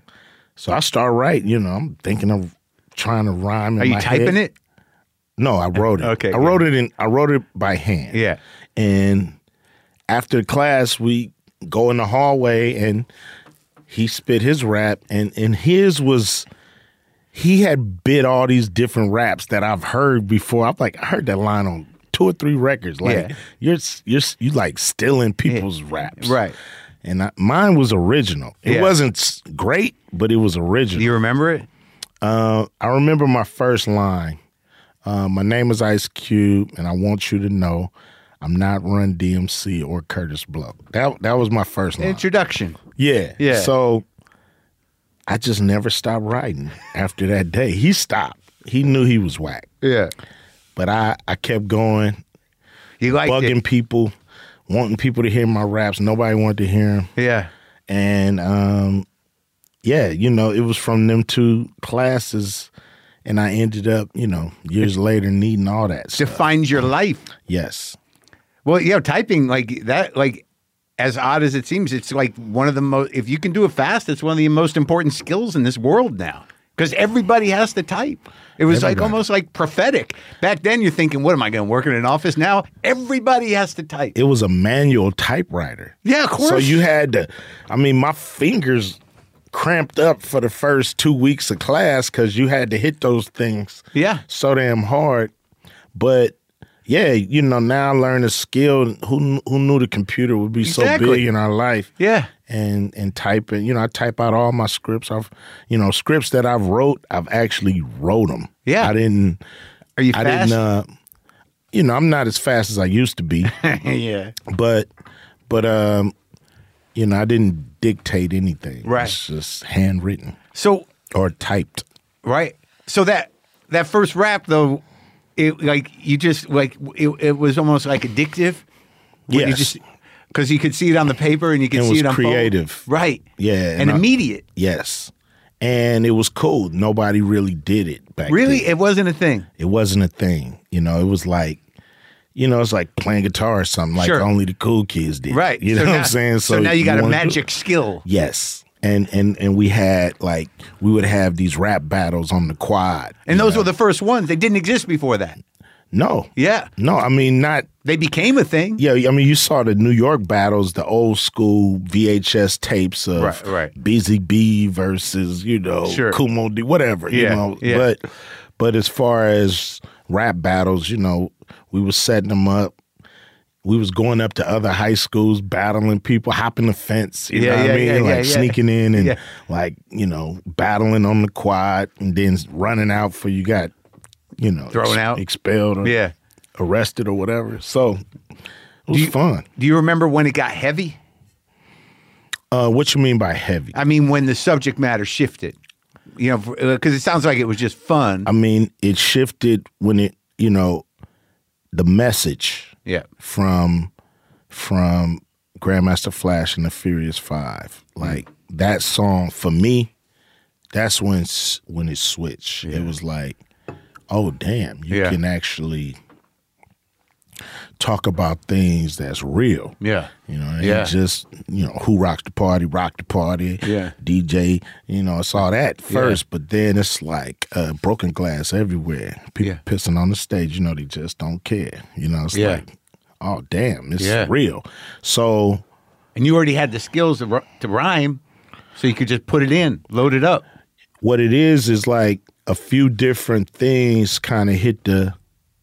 So I start writing. You know, I'm thinking of trying to rhyme. Are you typing head. it? No, I wrote it. Okay, I wrote it in. I wrote it by hand. Yeah. And after class, we go in the hallway, and he spit his rap, and and his was. He had bit all these different raps that I've heard before. I'm like, I heard that line on two or three records. Like Yeah. you're you're you like stealing people's raps, Right. And I, mine was original. It Yeah. wasn't great, but it was original. Do you remember it? Uh, I remember my first line. Uh, my name is Ice Cube, and I want you to know I'm not Run DMC or Kurtis Blow. That that was my first line. Introduction. yeah, Yeah. So I just never stopped writing after that day. He stopped. He knew he was whack, Yeah. but I I kept going, You liked bugging it. people, wanting people to hear my raps. Nobody wanted to hear them, Yeah. and um, yeah, you know, it was from them two classes. And I ended up, you know, years later needing all that stuff. Defines your life. Yes. Well, you know, typing like that, like as odd as it seems, it's like one of the most. If you can do it fast, it's one of the most important skills in this world now because everybody has to type. It was like almost like prophetic. Back then, you're thinking, "What am I going to work in an office?" Now, everybody has to type. It was a manual typewriter. Yeah, of course. So you had to, I mean, my fingers cramped up for the first two weeks of class because you had to hit those things Yeah. so damn hard. But yeah, you know, now I learned a skill. Who who knew the computer would be so big in our life? Yeah. and and typing. You know, I type out all my scripts. I've, you know, scripts that I've wrote. I've actually wrote them. Yeah. I didn't. Are you I fast? didn't. Uh, you know, I'm not as fast as I used to be, yeah. but but um, you know, I didn't dictate anything. Right. It's just handwritten So or typed. right. So that that first rap though, it like you just like it, it was almost like addictive. When You Yes. just because you could see it on the paper and you could It see it on phone. creative. Right. Yeah, And, and I- immediate. Yes. And it was cool. Nobody really did it back then. Really, then. it wasn't a thing. it wasn't a thing. You know, it was like, you know, it's like playing guitar or something. Like Sure. only the cool kids did. Right. You know So what I'm saying? So, now you got a magic skill. Yes. And and and we had like we would have these rap battles on the quad. And those know? were the first ones. They didn't exist before that. no, Yeah. no. I mean, not They became a thing. yeah. I mean, you saw the New York battles, the old school VHS tapes of Right, right. Busy Bee versus you know Sure. Kool Moe Dee, whatever. Yeah, You know, yeah. but but as far as rap battles, you know, we was setting them up. We was going up to other high schools, battling people, hopping the fence. You Yeah, know what yeah, I mean? yeah, yeah, like yeah. sneaking in and Yeah. like you know battling on the quad, and then running out for you got you know Thrown ex- out. expelled, or Yeah. arrested or whatever. So it was fun. Do you remember when it got heavy? Uh, what you mean by heavy? I mean, when the subject matter shifted. You know, because it sounds like it was just fun. I mean, it shifted when it, you know, the message yeah. from from Grandmaster Flash and the Furious Five, mm-hmm. like that song for me, that's when when it switched. It was like, oh damn, you Yeah. can actually talk about things that's real. Yeah. You know, Yeah. just, you know, who rocks the party, rock the party, Yeah. DJ, you know, it's all that first, but then it's like uh, broken glass everywhere. People Yeah. pissing on the stage, you know, they just don't care. You know, it's Yeah. like, oh, damn, it's Yeah. real. So, And you already had the skills to, to rhyme, so you could just put it in, load it up. what it is is like a few different things kind of hit the,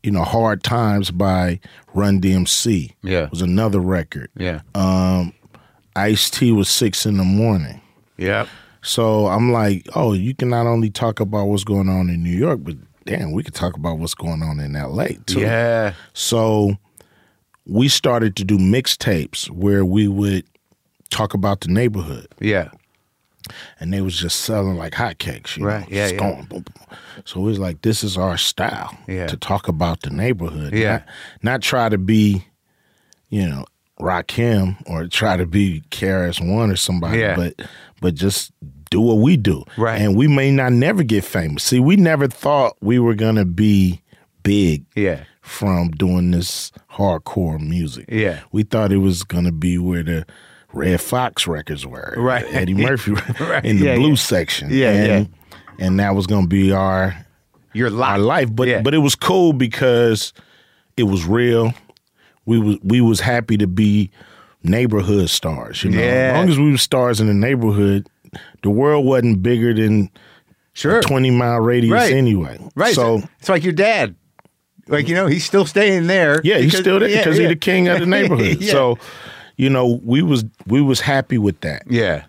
you know, hard times by Run DMC. Yeah. It was another record. Yeah. Um, Ice T was six in the morning. yeah. So I'm like, oh, you can not only talk about what's going on in New York, but damn, we could talk about what's going on in LA too. Yeah. So we started to do mixtapes where we would talk about the neighborhood. Yeah. And they was just selling like hotcakes. You Right, know, yeah, yeah. going boom, boom. So it was like this is our style Yeah. to talk about the neighborhood. Yeah. not, not try to be, you know, Rakim or try to be KRS One or somebody, Yeah. but but just do what we do. Right. And we may not never get famous. See, we never thought we were gonna be big Yeah. from doing this hardcore music. Yeah. We thought it was gonna be where the Redd Foxx records were. Right. Eddie Murphy Right. in the Yeah, blues yeah. section. Yeah, and, And that was gonna be our Your life. our life. But Yeah. but it was cool because it was real. We was we was happy to be neighborhood stars. You know, Yeah. as long as we were stars in the neighborhood, the world wasn't bigger than Sure. a twenty mile radius Right. anyway. Right. So it's like your dad. Like you know, he's still staying there. yeah, he's because- still there yeah, because yeah. he's the king of the neighborhood. Yeah. So, you know, we was we was happy with that. yeah,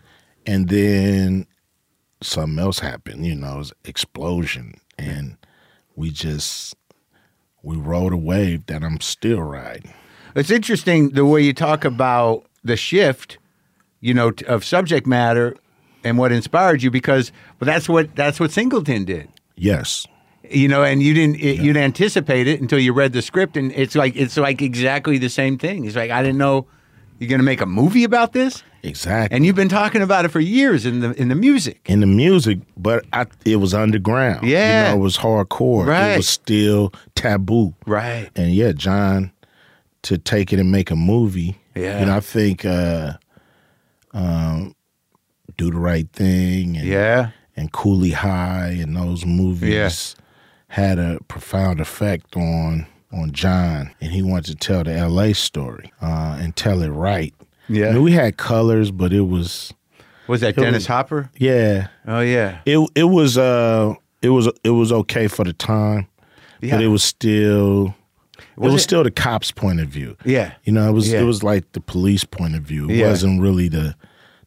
and then something else happened. You know, it was explosion, and we just we rode a wave that I'm still riding. it's interesting the way you talk about the shift, you know, of subject matter and what inspired you because, but that's what that's what Singleton did. Yes, You know, and you didn't it, you'd anticipate it until you read the script, and it's like it's like exactly the same thing. It's like I didn't know you're going to make a movie about this, exactly. and you've been talking about it for years in the in the music. in the music, but I, it was underground. Yeah. you know, it was hardcore. Right. It was still taboo. Right. And yeah, John, to take it and make a movie. Yeah. you know, I think uh, um, do the right thing. And, Yeah. and Cooley High and those movies had a profound effect on on John, and he wanted to tell the L.A. story uh, and tell it right. Yeah. I mean, we had colors, but it was Was that Dennis Hopper? yeah, Oh yeah. it it was uh it was it was okay for the time, Yeah. but it was still Was it was it- still the cops' point of view. Yeah. You know, it was Yeah. it was like the police point of view. It Yeah. wasn't really the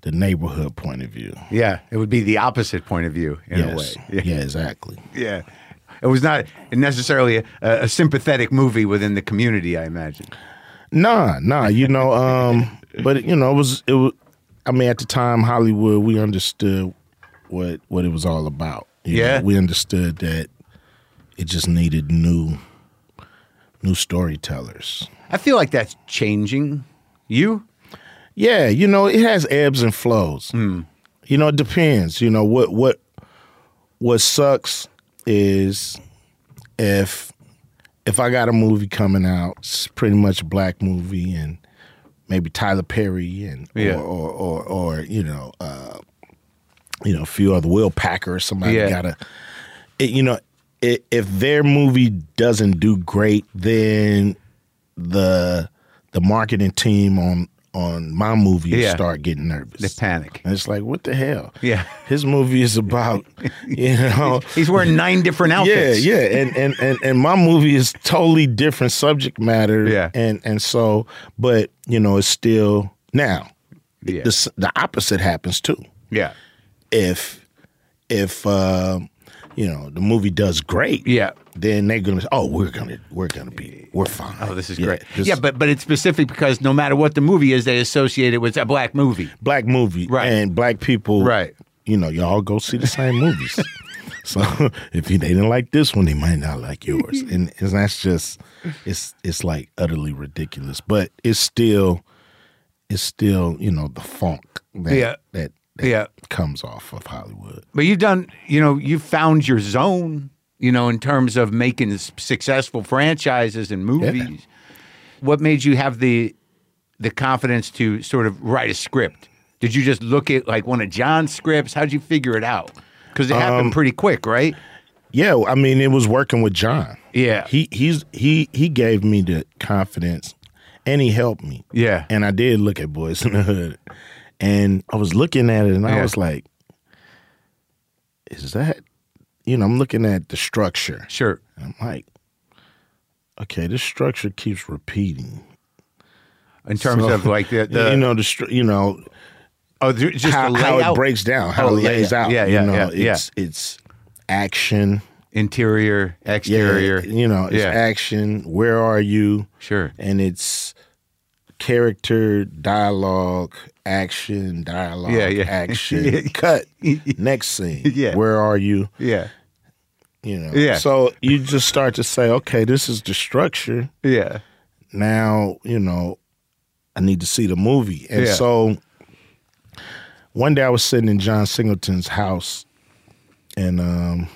the neighborhood point of view. Yeah. It would be the opposite point of view in a way. yes. Yeah, exactly. Yeah. It was not necessarily a, a sympathetic movie within the community, I imagine. Nah, nah, you know, um, but you know, it was it was. I mean, at the time, Hollywood, we understood what what it was all about. you Yeah. know? we understood that it just needed new, new storytellers. I feel like that's changing. You? Yeah, you know, it has ebbs and flows. Hmm. You know, it depends. You know what what what sucks is if if I got a movie coming out, it's pretty much a black movie, and maybe Tyler Perry and Yeah. or, or or or you know uh, you know a few other Will Packer or somebody Yeah. got to it, you know i if their movie doesn't do great, then the the marketing team on on my movie Yeah. start getting nervous. The panic. And it's like, what the hell? Yeah. His movie is about, you know. He's wearing nine different outfits. yeah, yeah. and, and and and my movie is totally different subject matter. Yeah. and and so, but you know, it's still now. Yeah. The the opposite happens too. Yeah. If if uh, you know the movie does great, Yeah. then they're gonna. Say oh, we're gonna we're gonna be we're fine. Oh, this is Yeah, great. this- yeah, but but it's specific because no matter what the movie is, they associate it with a black movie. black movie, Right. And black people, Right. You know, y'all go see the same movies. So if they didn't like this one, they might not like yours, and, and that's just it's it's like utterly ridiculous. But it's still it's still you know the funk that Yeah. that, that Yeah. comes off of Hollywood. But you've done, you know, you've found your zone, you know, in terms of making successful franchises and movies. What made you have the the confidence to sort of write a script? Did you just look at like one of John's scripts? How'd you figure it out? Because it Um, happened pretty quick, right? Yeah, I mean it was working with John. Yeah. he he's he he gave me the confidence, and he helped me. Yeah. And I did look at Boyz N The Hood. And I was looking at it and I was like, is that, you know, I'm looking at the structure. Sure. And I'm like, okay, this structure keeps repeating. In terms So, of like the, the you know, the, you know, oh, just how, how it breaks down, how Oh, it lays yeah. out. Yeah, you yeah, know, yeah, yeah. it's, it's action. interior, exterior. Yeah, you know, it's Yeah. action. Where are you? Sure. And it's character, dialogue, action, dialogue, Yeah, yeah. action, cut, next scene. Yeah. Where are you? Yeah. You know. Yeah. So you just start to say, okay, this is the structure. Yeah. Now, you know, I need to see the movie. And Yeah. so one day I was sitting in John Singleton's house and um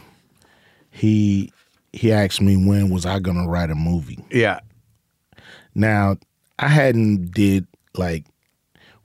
he he asked me when was I gonna write a movie. Yeah. Now, I hadn't did like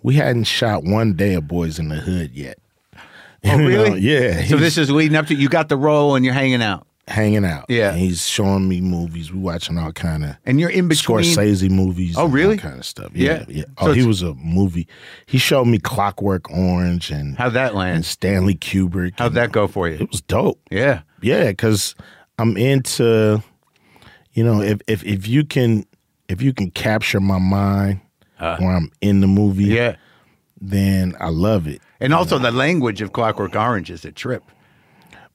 we hadn't shot one day of Boyz N The Hood yet. Oh, You know, really? Yeah. So this is leading up to you got the role and you're hanging out. hanging out. Yeah. And he's showing me movies. We watching all kind of And you're in between Scorsese movies. Oh, and really? Kind of stuff. Yeah. Yeah. yeah. So Oh, he was a movie. He showed me Clockwork Orange and How'd that and land? Stanley Kubrick. How'd and that go for you? It was dope. Yeah. Yeah, because I'm into, you know, if if if you can if you can capture my mind when I'm in the movie, Uh. Yeah. then I love it. And also the language of Clockwork Orange is a trip.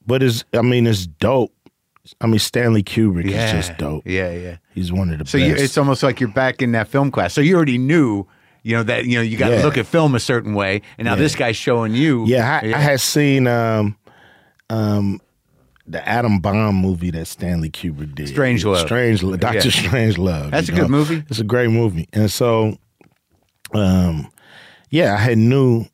But it's I mean it's dope. I mean Stanley Kubrick Yeah. is just dope. Yeah, yeah. He's one of the So best. you, it's almost like you're back in that film class. So you already knew, you know, that you know you got to Yeah. look at film a certain way, and now this guy's showing you. yeah, I, I had seen um um the atom bomb movie that Stanley Kubrick did. Strangelove. Strange Love. Doctor Yeah. Strange Love. That's a good movie. It's a great movie. And so um yeah, I had knew,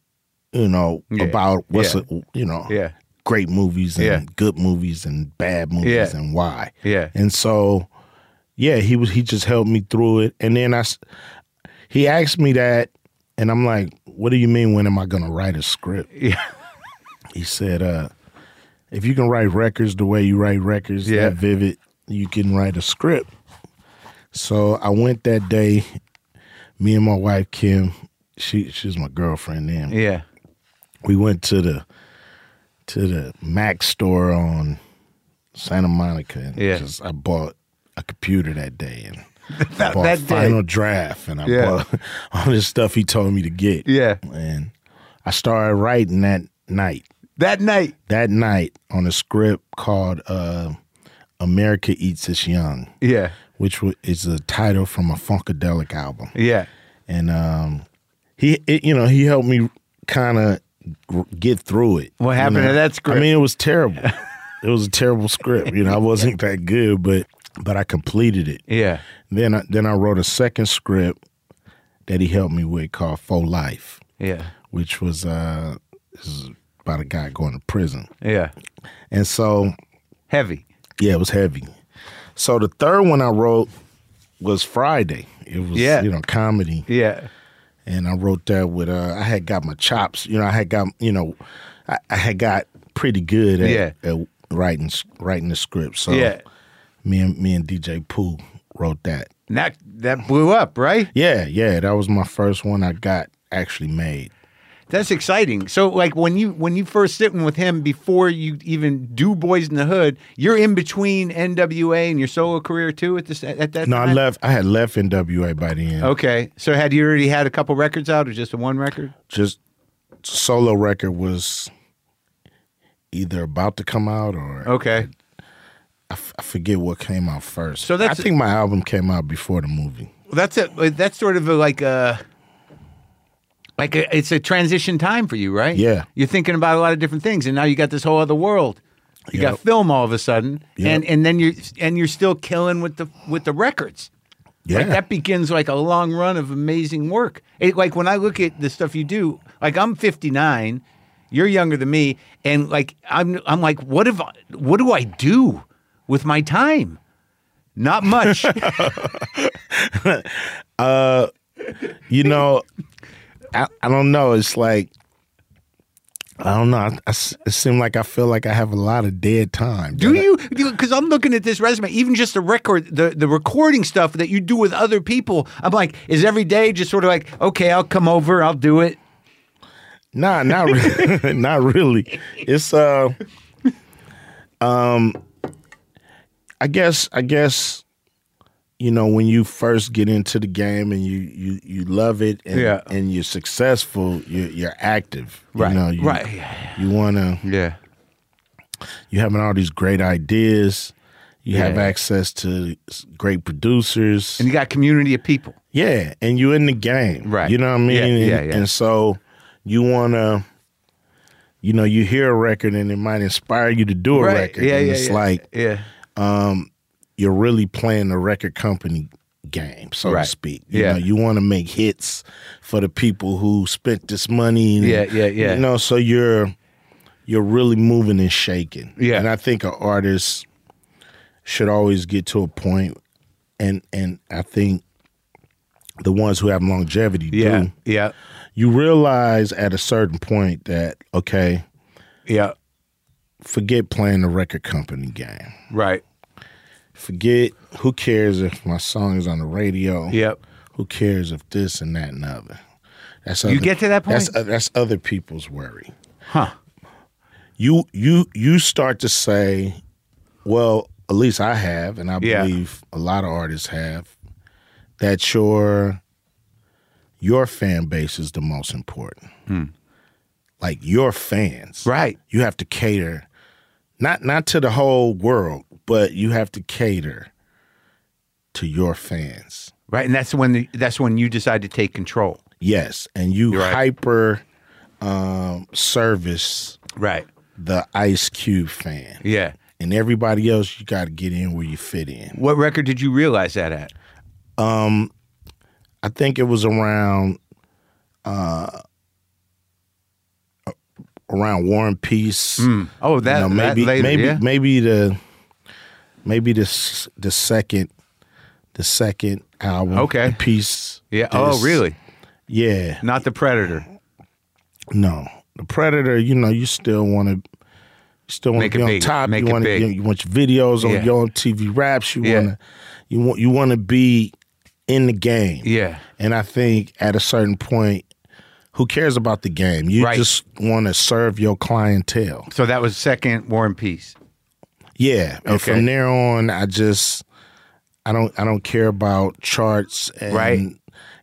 you know, Yeah. about what's Yeah. a, you know, Yeah. great movies and good movies and bad movies and why. Yeah. And so yeah, he was he just helped me through it. And then I he asked me that and I'm like, "What do you mean when am I going to write a script?" Yeah. He said, uh, if you can write records the way you write records, Yeah. that vivid, you can write a script. So I went that day, me and my wife Kim, she she's my girlfriend then. Yeah. We went to the to the Mac store on Santa Monica and Yeah. just I bought a computer that day and That, bought that Final day. Draft and I Yeah. bought all this stuff he told me to get. Yeah. And I started writing that night That night. that night on a script called uh, "America Eats Its Young," Yeah. which is a title from a funkadelic album, Yeah. and um, he, it, you know, he helped me kind of get through it. What you happened know? to that script? I mean, it was terrible. it was a terrible script. You know, I wasn't that good, but but I completed it. Yeah. Then I, then I wrote a second script that he helped me with called "For Life," Yeah. which was uh, about a guy going to prison, Yeah. and so. Heavy. Yeah, it was heavy. So the third one I wrote was Friday. It was Yeah. you know comedy, Yeah. and I wrote that with uh, I had got my chops. You know, I had got you know, I, I had got pretty good at, Yeah. at writing writing the script. So Yeah. me and me and DJ Pooh wrote that. And that that blew up, right? Yeah, yeah, that was my first one I got actually made. That's exciting. So, like when you when you first sitting with him before you even do Boyz N The Hood, you're in between NWA and your solo career too. At this at that time? No, I left. I had left NWA by the end. Okay, so had you already had a couple records out, or just the one record? Just solo record was either about to come out or Okay, I, f- I forget what came out first. So that's- I think my album came out before the movie. well, that's it. That's sort of a, like a like a, it's a transition time for you, right? Yeah. you're thinking about a lot of different things, and now you got this whole other world. You got film all of a sudden, Yep. and and then you're and you're still killing with the with the records. Yeah, Like that begins like a long run of amazing work. It, like when I look at the stuff you do, like I'm 59, you're younger than me, and like I'm I'm like, what if what do I do with my time? Not much. Uh, you know, I, I don't know. It's like I don't know. I, I it seems like I feel like I have a lot of dead time. do you? Because I'm looking at this resume, even just the record, the the recording stuff that you do with other people. I'm like, is every day just sort of like, okay, I'll come over, I'll do it. Nah, not really. not really. It's uh, um, I guess I guess you know when you first get into the game and you you you love it and Yeah. and you're successful, you're you're active. You Right, know, you, right. You wanna Yeah. you having all these great ideas. You have access to great producers. And you got a community of people. Yeah, and you're in the game, Right. You know what I mean? Yeah, and, yeah, yeah. and so you wanna, you know, you hear a record and it might inspire you to do a record. Yeah, and yeah. it's yeah. like yeah. Um, you're really playing the record company game, so Right. to speak. You Yeah. know, you want to make hits for the people who spent this money. and- Yeah, yeah, yeah. You know, so you're you're really moving and shaking. Yeah. and I think an artist should always get to a point, and and I think the ones who have longevity Yeah. do. Yeah. You realize at a certain point that okay, Yeah. forget playing the record company game. Right. Forget who cares if my song is on the radio. Yep. Who cares if this and that and other? That's You other, get to that point? That's that's other people's worry. Huh. You you you start to say, well, at least I have, and I Yeah. believe a lot of artists have, that your your fan base is the most important. Like your fans, Hmm. Right. You have to cater, not not to the whole world, but you have to cater to your fans. Right. And that's when the, that's when you decide to take control. Yes, and you right. hyper um, service Right. the Ice Cube fan, Yeah. and everybody else. You got to get in where you fit in. What record did you realize that at? I think it was around uh, around War and Peace. Oh, that, you know, maybe that later, maybe yeah? maybe the maybe the s- the second the second album. Okay. Peace. Yeah. disc. Oh, really? Yeah. Not the Predator. No, the Predator. You know, you still want to. Still want to be on big. top. Make you want to. You want your videos on Yeah. Yo MTV Raps. You Yeah. want to. You want. You want to be in the game. Yeah. And I think at a certain point, who cares about the game? You Right. just want to serve your clientele. So that was second War and Peace. Yeah. And Okay. from there on, I just. I don't. I don't care about charts and Right.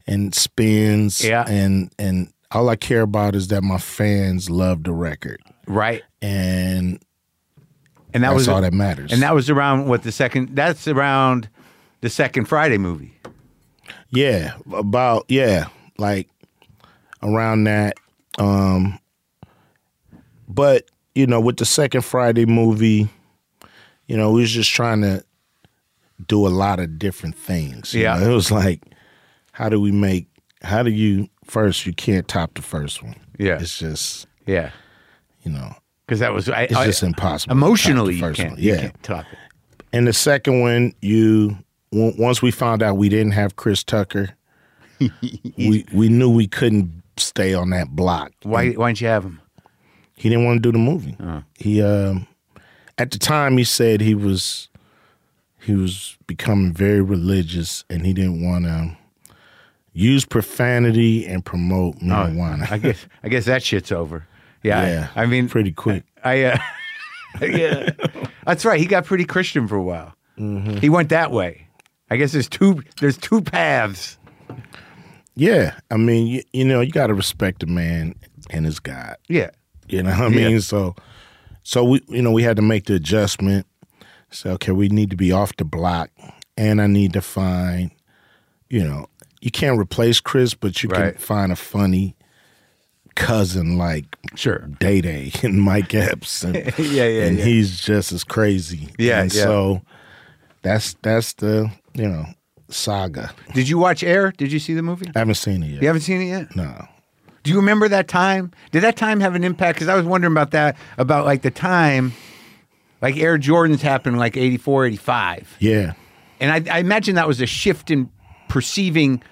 and spins. Yeah. And and all I care about is that my fans love the record. Right. and And that that's was all that matters. And that was around what the second that's around the second Friday movie. yeah, about yeah, like around that. Um, but you know, with the second Friday movie, you know, we was just trying to do a lot of different things. you Yeah. know? it was like, how do we make? How do you first? You can't top the first one. Yeah. it's just Yeah. you know, Because that was I, it's I- just impossible. to emotionally you first can't, one. you yeah. can't top it. And the second one, you on- once we found out we didn't have Chris Tucker, we we knew we couldn't stay on that block. Why why didn't you have him? He didn't want to do the movie. Uh. He um, at the time he said he was he was becoming very religious and he didn't want to use profanity and promote marijuana. I guess I guess that shit's over. Yeah. I- yeah, I, mean pretty quick. I uh, yeah. That's right. He got pretty Christian for a while. Mm-hmm. He went that way. I guess there's two there's two paths. Yeah, I mean, you, you know, you got to respect a man and his God. Yeah. You know what I Yeah. mean? So, so we, you know, we had to make the adjustment. So, okay, we need to be off the block, and I need to find, you know, you can't replace Chris, but you Right. can find a funny cousin like Sure. Day Day and Mike Epps, and, Yeah, yeah, and yeah. he's just as crazy. Yeah, and yeah. so that's that's the you know saga. Did you watch Air? Did you see the movie? I haven't seen it yet. You haven't seen it yet? No. Do you remember that time? Did that time have an impact? Because I was wondering about that, about like the time, like Air Jordans happened like 84, 85. Yeah. And I, I imagine that was a shift in perceiving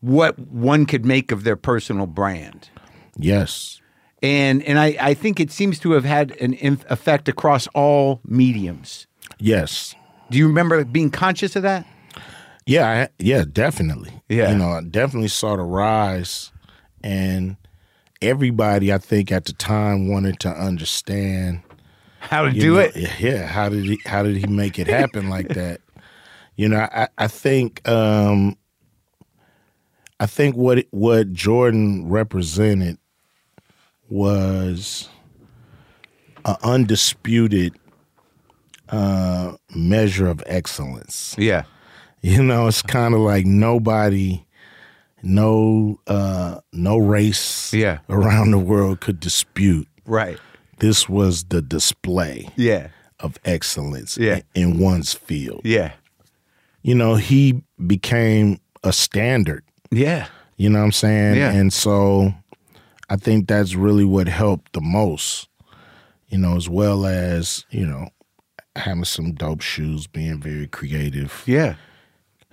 what one could make of their personal brand. Yes. And, and I, I think it seems to have had an inf- effect across all mediums. Yes. Do you remember being conscious of that? Yeah, I, yeah, definitely. Yeah. you know, I definitely saw the rise, and everybody, I think, at the time wanted to understand. How to do know, it? Yeah, how did he? How did he make it happen like that? You know, I, I think, um, I think what what Jordan represented was an undisputed uh, measure of excellence. Yeah. You know, it's kind of like nobody, no, uh, no race Yeah. around the world could dispute Right. this was the display Yeah. of excellence Yeah. in one's field. Yeah. You know, he became a standard. Yeah. You know what I'm saying? Yeah. And so I think that's really what helped the most, you know, as well as, you know, having some dope shoes, being very creative. Yeah.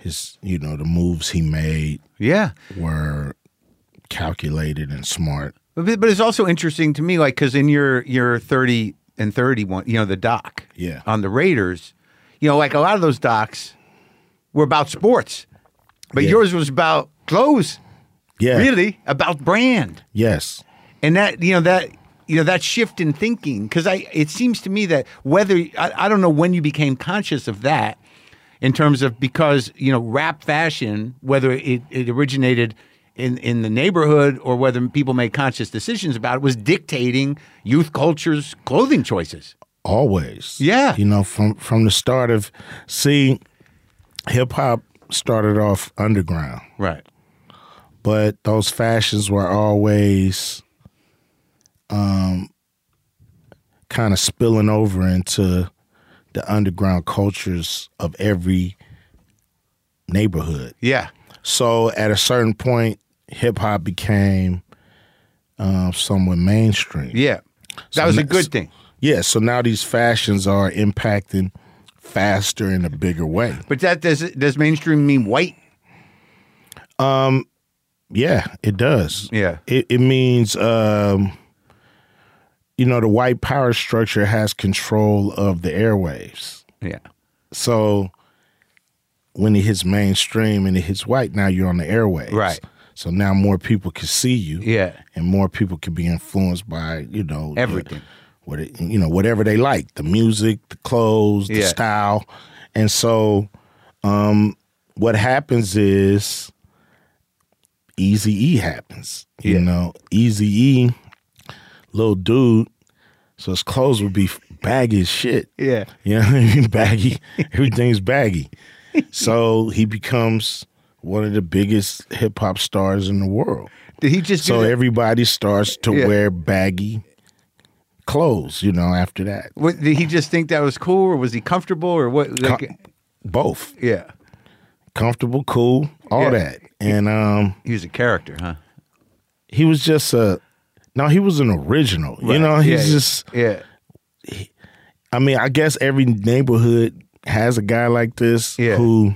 His, you know, the moves he made Yeah. were calculated and smart. But, but it's also interesting to me, like, because in your your thirty and thirty one, you know, the doc, Yeah. on the Raiders, you know, like a lot of those docs were about sports, but Yeah. yours was about clothes, Yeah. really about brand, Yes. and that you know that you know that shift in thinking. Because I, it seems to me that whether I, I don't know when you became conscious of that, in terms of because you know rap fashion, whether it, it originated in in the neighborhood or whether people made conscious decisions about it, was dictating youth culture's clothing choices. Always. Yeah. You know, from from the start of see, hip hop started off underground. Right. but those fashions were always um kind of spilling over into the underground cultures of every neighborhood. Yeah. So at a certain point hip hop became uh, somewhat mainstream. Yeah. That So was a good thing. Yeah, so now these fashions are impacting faster in a bigger way. But that does does mainstream mean white? Um, Yeah, it does. Yeah. It, it means, um, you know, the white power structure has control of the airwaves. Yeah. So when it hits mainstream and it hits white, now you're on the airwaves. Right. So now more people can see you. Yeah. And more people can be influenced by, you know, Everything. what it, you know, whatever they like, the music, the clothes, the Yeah. style. And so um what happens is Easy E happens. You Yeah. know, Easy E, little dude, so his clothes would be baggy as shit. Yeah. You know what I mean? Baggy. Everything's baggy. So he becomes one of the biggest hip hop stars in the world. Did he just do So everybody starts to Yeah. wear baggy clothes, you know, after that. What, did he just think that was cool, or was he comfortable, or what? Like, Both. yeah, Comfortable, cool, all Yeah. that. And um he was a character, huh? he was just a no, he was an original. You know, he's Yeah, just Yeah, I mean, I guess every neighborhood has a guy like this Yeah. who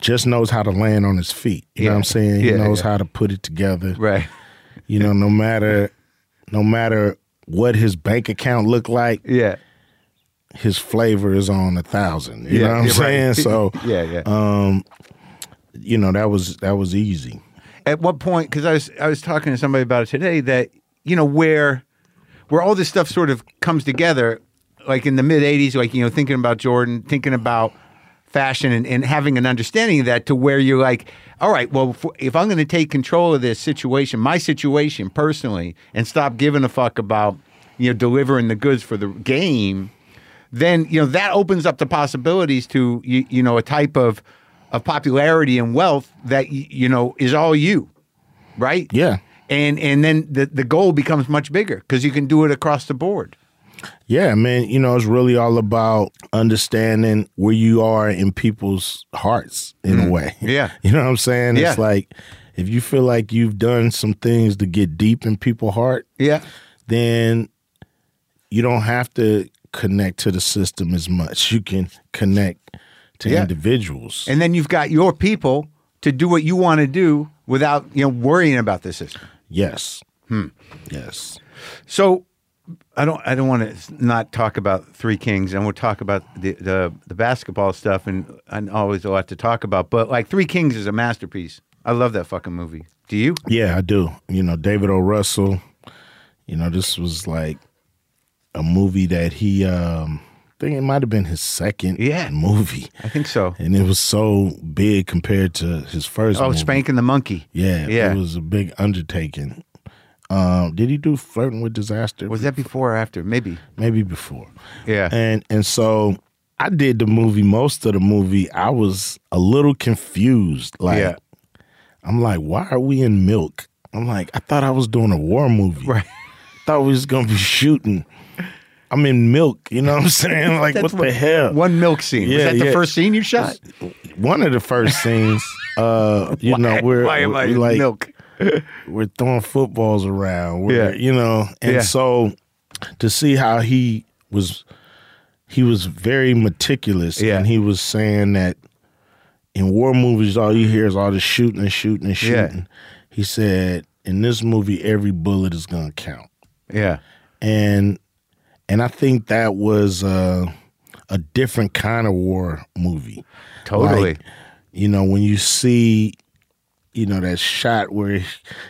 just knows how to land on his feet. You know Yeah. what I'm saying? He knows how to put it together. right. You know, no matter no matter what his bank account looked like, Yeah, his flavor is on a thousand. You Yeah, know what I'm saying? right. So yeah, yeah. um, you know, that was that was easy. At what point? Because I was I was talking to somebody about it today that you know where where all this stuff sort of comes together, like in the mid '80s, like you know thinking about Jordan, thinking about fashion, and, and having an understanding of that, to where you're like, all right, well, if, if I'm going to take control of this situation, my situation personally, and stop giving a fuck about you know delivering the goods for the game, then you know that opens up the possibilities to you, you know a type of of popularity and wealth that you know is all you, right? Yeah. And and then the the goal becomes much bigger because you can do it across the board. Yeah, man, you know, it's really all about understanding where you are in people's hearts in a way. Mm. Yeah. You know what I'm saying? Yeah. It's like if you feel like you've done some things to get deep in people's heart, Yeah. then you don't have to connect to the system as much. You can connect to Yeah. individuals. And then you've got your people to do what you want to do without you know worrying about the system. Yes. Hmm. Yes. So I don't I don't want to not talk about Three Kings and we'll talk about the, the the basketball stuff and and always a lot to talk about. But like Three Kings is a masterpiece. I love that fucking movie. Do you? Yeah, I do. You know, David O. Russell, you know, this was like a movie that he um I think it might have been his second Yeah. movie. I think so. And it was so big compared to his first Oh, movie. Spanking the Monkey. Yeah, Yeah. it was a big undertaking. Um, did he do flirting with disaster? Was that before or after? Maybe. maybe before? Yeah. And and so I did the movie, most of the movie, I was a little confused. Like, Yeah. I'm like, why are we in milk? I'm like, I thought I was doing a war movie. Right. thought we was gonna be shooting. I'm in milk. You know what I'm saying? Like, what the hell? One milk scene. was Yeah, that the yeah. first scene you shot? One of the first scenes, uh, you know, we're, why am I we're in like milk? we're throwing footballs around. We're, Yeah. you know, and Yeah. so to see how he was, he was very meticulous, Yeah. and he was saying that in war movies, all you hear is all the shooting and shooting and shooting. Yeah. shooting. He said, in this movie, every bullet is gonna count, Yeah. and and I think that was uh, a different kind of war movie. Totally. Like, you know, when you see, you know, that shot where he,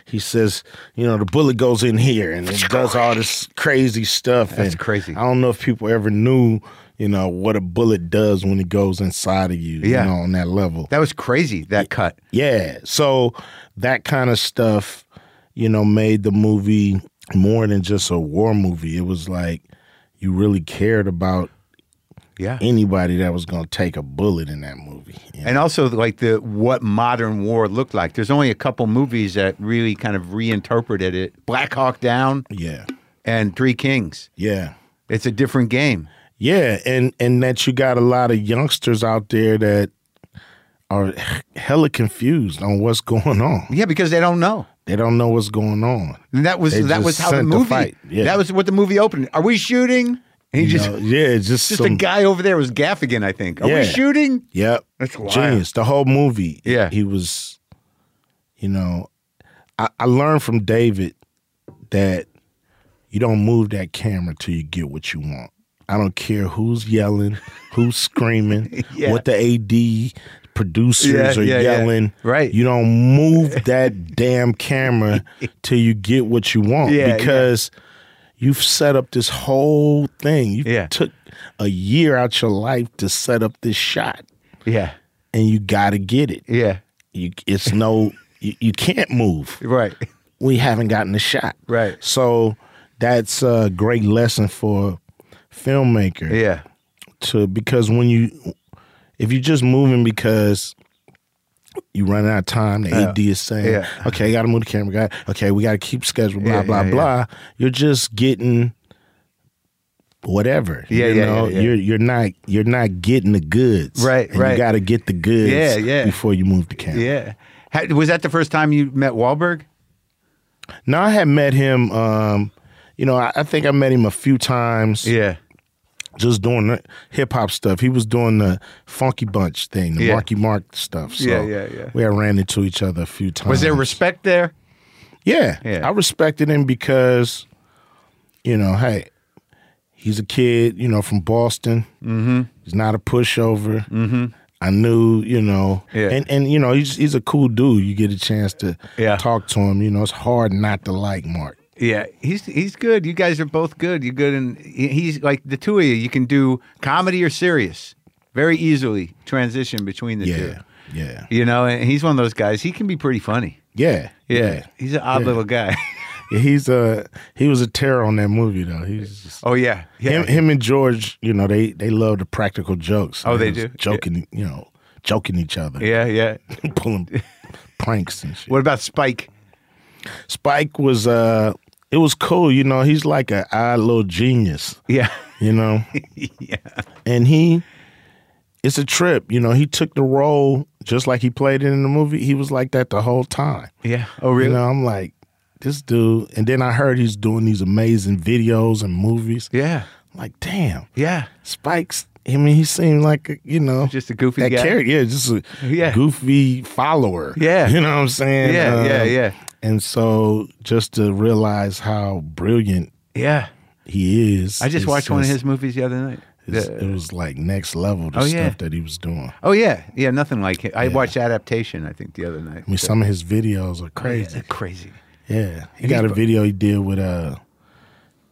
he says, you know, the bullet goes in here and it does all this crazy stuff. That's and crazy. I don't know if people ever knew, you know, what a bullet does when it goes inside of you, Yeah. you know, on that level. that was crazy, that cut. Yeah. So that kind of stuff, you know, made the movie more than just a war movie. It was like you really cared about Yeah. anybody that was going to take a bullet in that movie. you know? And also like the what modern war looked like. There's only a couple movies that really kind of reinterpreted it. Black Hawk Down Yeah. and Three Kings. Yeah. It's a different game. Yeah, and and that you got a lot of youngsters out there that are hella confused on what's going on. Yeah, because they don't know. They don't know what's going on. And that was They that just was how the sent movie. fight. Yeah. That was what the movie opened. Are we shooting? And he You just know, yeah, it's just just some, a guy over there was Gaffigan, I think. Are we shooting? Yep, That's wild. genius. The whole movie. Yeah. he was. You know, I, I learned from David that you don't move that camera till you get what you want. I don't care who's yelling, who's screaming, Yeah. what the AD producers Yeah, are yeah, yeah. yelling. Right. You don't move that damn camera till you get what you want Yeah, because you've set up this whole thing. You Yeah. took a year out your life to set up this shot Yeah. and you got to get it. Yeah. You, it's no, you, you can't move. Right. We haven't gotten the shot. Right. So that's a great lesson for filmmaker Yeah. to because when you if you're just moving because you run out of time, the AD is saying, Yeah. "Okay, got to move the camera. guy. okay, we got to keep schedule." Blah Yeah, blah blah. You're just getting whatever. Yeah, you yeah, know, yeah, yeah. you're you're not you're not getting the goods. Right, right. You got to get the goods. Yeah, yeah. Before you move the camera. Yeah. Ha- Was that the first time you met Wahlberg? No, I had met him. Um, you know, I, I think I met him a few times. Yeah. Just doing hip hop stuff. He was doing the Funky Bunch thing, the Yeah. Marky Mark stuff. So Yeah, yeah, yeah. We had ran into each other a few times. Was there respect there? Yeah, Yeah. I respected him because, you know, hey, he's a kid, you know, from Boston. Mm-hmm. He's not a pushover. Mm-hmm. I knew, you know, Yeah. and and you know, he's he's a cool dude. You get a chance to Yeah. talk to him. You know, it's hard not to like Mark. Yeah, he's he's good. You guys are both good. You're good, and he's like the two of you. You can do comedy or serious very easily. Transition between the two. Yeah, yeah, You know, and he's one of those guys. He can be pretty funny. yeah, Yeah, he's an odd Yeah. little guy. Yeah, he's a he was a terror on that movie though. He's just, oh yeah, yeah. him him and George, you know, they they love the practical jokes. Oh, they do? joking, you know, joking each other, yeah, yeah. pulling pranks and shit. What about Spike? Spike was uh, it was cool, you know. He's like a odd little genius, Yeah, you know, yeah, and he it's a trip, you know. He took the role just like he played it in the movie. He was like that the whole time. yeah. Oh really? You know, I'm like this dude, and then I heard he's doing these amazing videos and movies. Yeah, I'm like, damn. yeah. Spike's. I mean, he seemed like a, you know Just a goofy that guy. character. Yeah, just a Yeah. goofy follower. Yeah. you know what I'm saying. Yeah, yeah, Um, yeah, And so, just to realize how brilliant yeah. he is, I just watched one of his movies the other night. The- it was like next level. The Oh, stuff yeah. that he was doing. oh yeah, yeah. Nothing like it. I Yeah. watched adaptation. I think the other night. I mean, some of his videos are crazy. Yeah, crazy. Yeah, he And got a video he did with uh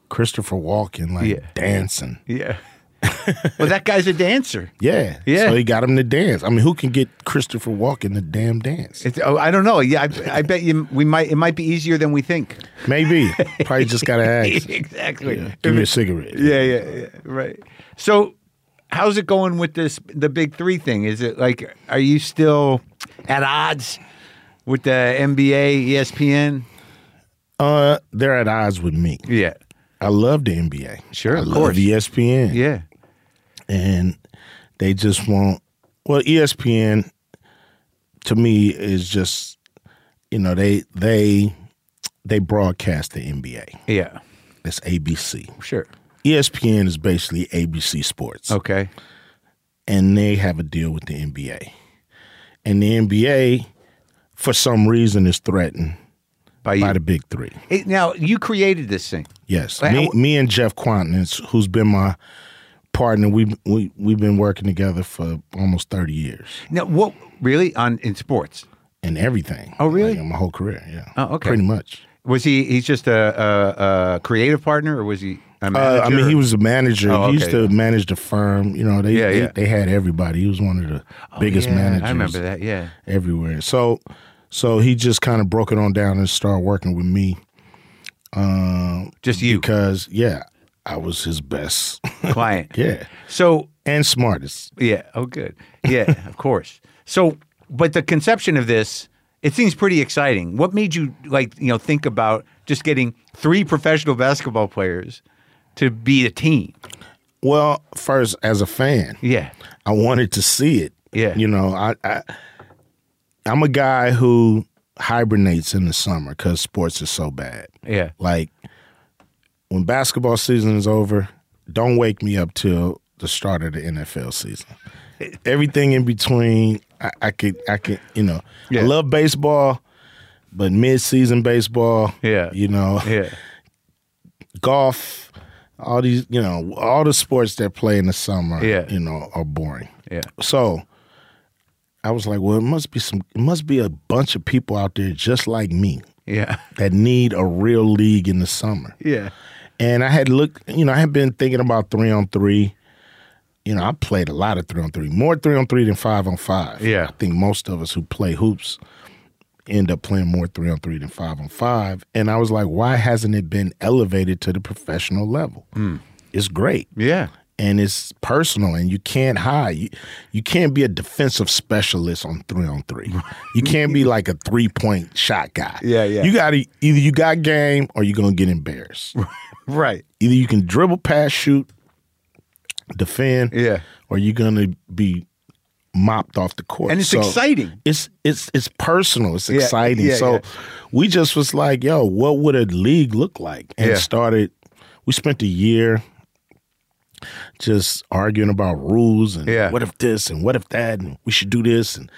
Christopher Walken, like dancing. Yeah. Well, that guy's a dancer. Yeah, Yeah. So he got him to dance. I mean, who can get Christopher Walken to damn dance? It's, oh, I don't know. Yeah, I, I bet you we might. It might be easier than we think. Maybe. Probably just gotta ask. exactly. Yeah, Give me a cigarette. Yeah, yeah, yeah. Right. So, how's it going with this the big three thing? Is it like are you still at odds with the NBA, ESPN? Uh, they're at odds with me. Yeah, I love the NBA. Sure, I of love course. ESPN. yeah, and they just want well espn to me is just you know they they they broadcast the nba yeah. it's abc Sure. espn is basically abc sports Okay. and they have a deal with the nba and the nba for some reason is threatened By by the big three now you created this thing. yes me, me and Jeff Kwatinetz who's been my partner we, we, we've been working together for almost 30 years Now, what really on in sports? and everything. Oh, really? Like, my whole career, yeah. Oh, okay. Pretty much. Was he? He's just a, a, a creative partner, or was he? Uh. I mean, he was a manager. Oh, he used to manage the firm. You know, they, Yeah, they yeah. they had everybody. He was one of the biggest Oh, Yeah, managers. I remember that. Yeah. everywhere. So, so he just kind of broke it on down and started working with me Just you, because, yeah, I was his best. client. yeah, So and smartest. Yeah. Oh, good. Yeah, of course. So, but the conception of this, it seems pretty exciting. What made you like, you know, think about just getting three professional basketball players to be a team? Well, first as a fan, Yeah. I wanted to see it. Yeah. You know, I, I I'm a guy who hibernates in the summer because sports is so bad. Yeah. Like when basketball season is over, don't wake me up till the start of the NFL season. Everything in between, I, I could, I could, you know, Yeah. I love baseball, but mid-season baseball, Yeah. you know, Yeah. golf, all these, you know, all the sports that play in the summer, Yeah. you know, are boring. Yeah. So I was like, well, it must be some, it must be a bunch of people out there just like me Yeah. that need a real league in the summer. Yeah. And I had looked, you know, I had been thinking about three on three. You know, I played a lot of three on three, more three on three than five on five. Yeah. I think most of us who play hoops end up playing more three on three than five on five. And I was like, why hasn't it been elevated to the professional level? Hmm. It's great Yeah. and it's personal and you can't hide. You, you can't be a defensive specialist on three on three. You can't be like a three point shot guy. Yeah, yeah. You got to either you got game or you're gonna get embarrassed. Right. either you can dribble, pass, shoot, defend, Yeah. or you're gonna be mopped off the court. And it's So exciting. It's it's it's personal. It's Yeah, exciting. yeah, so yeah. we just was like, yo, what would a league look like? And started. We spent a year just arguing about rules and Yeah. what if this and what if that and we should do this and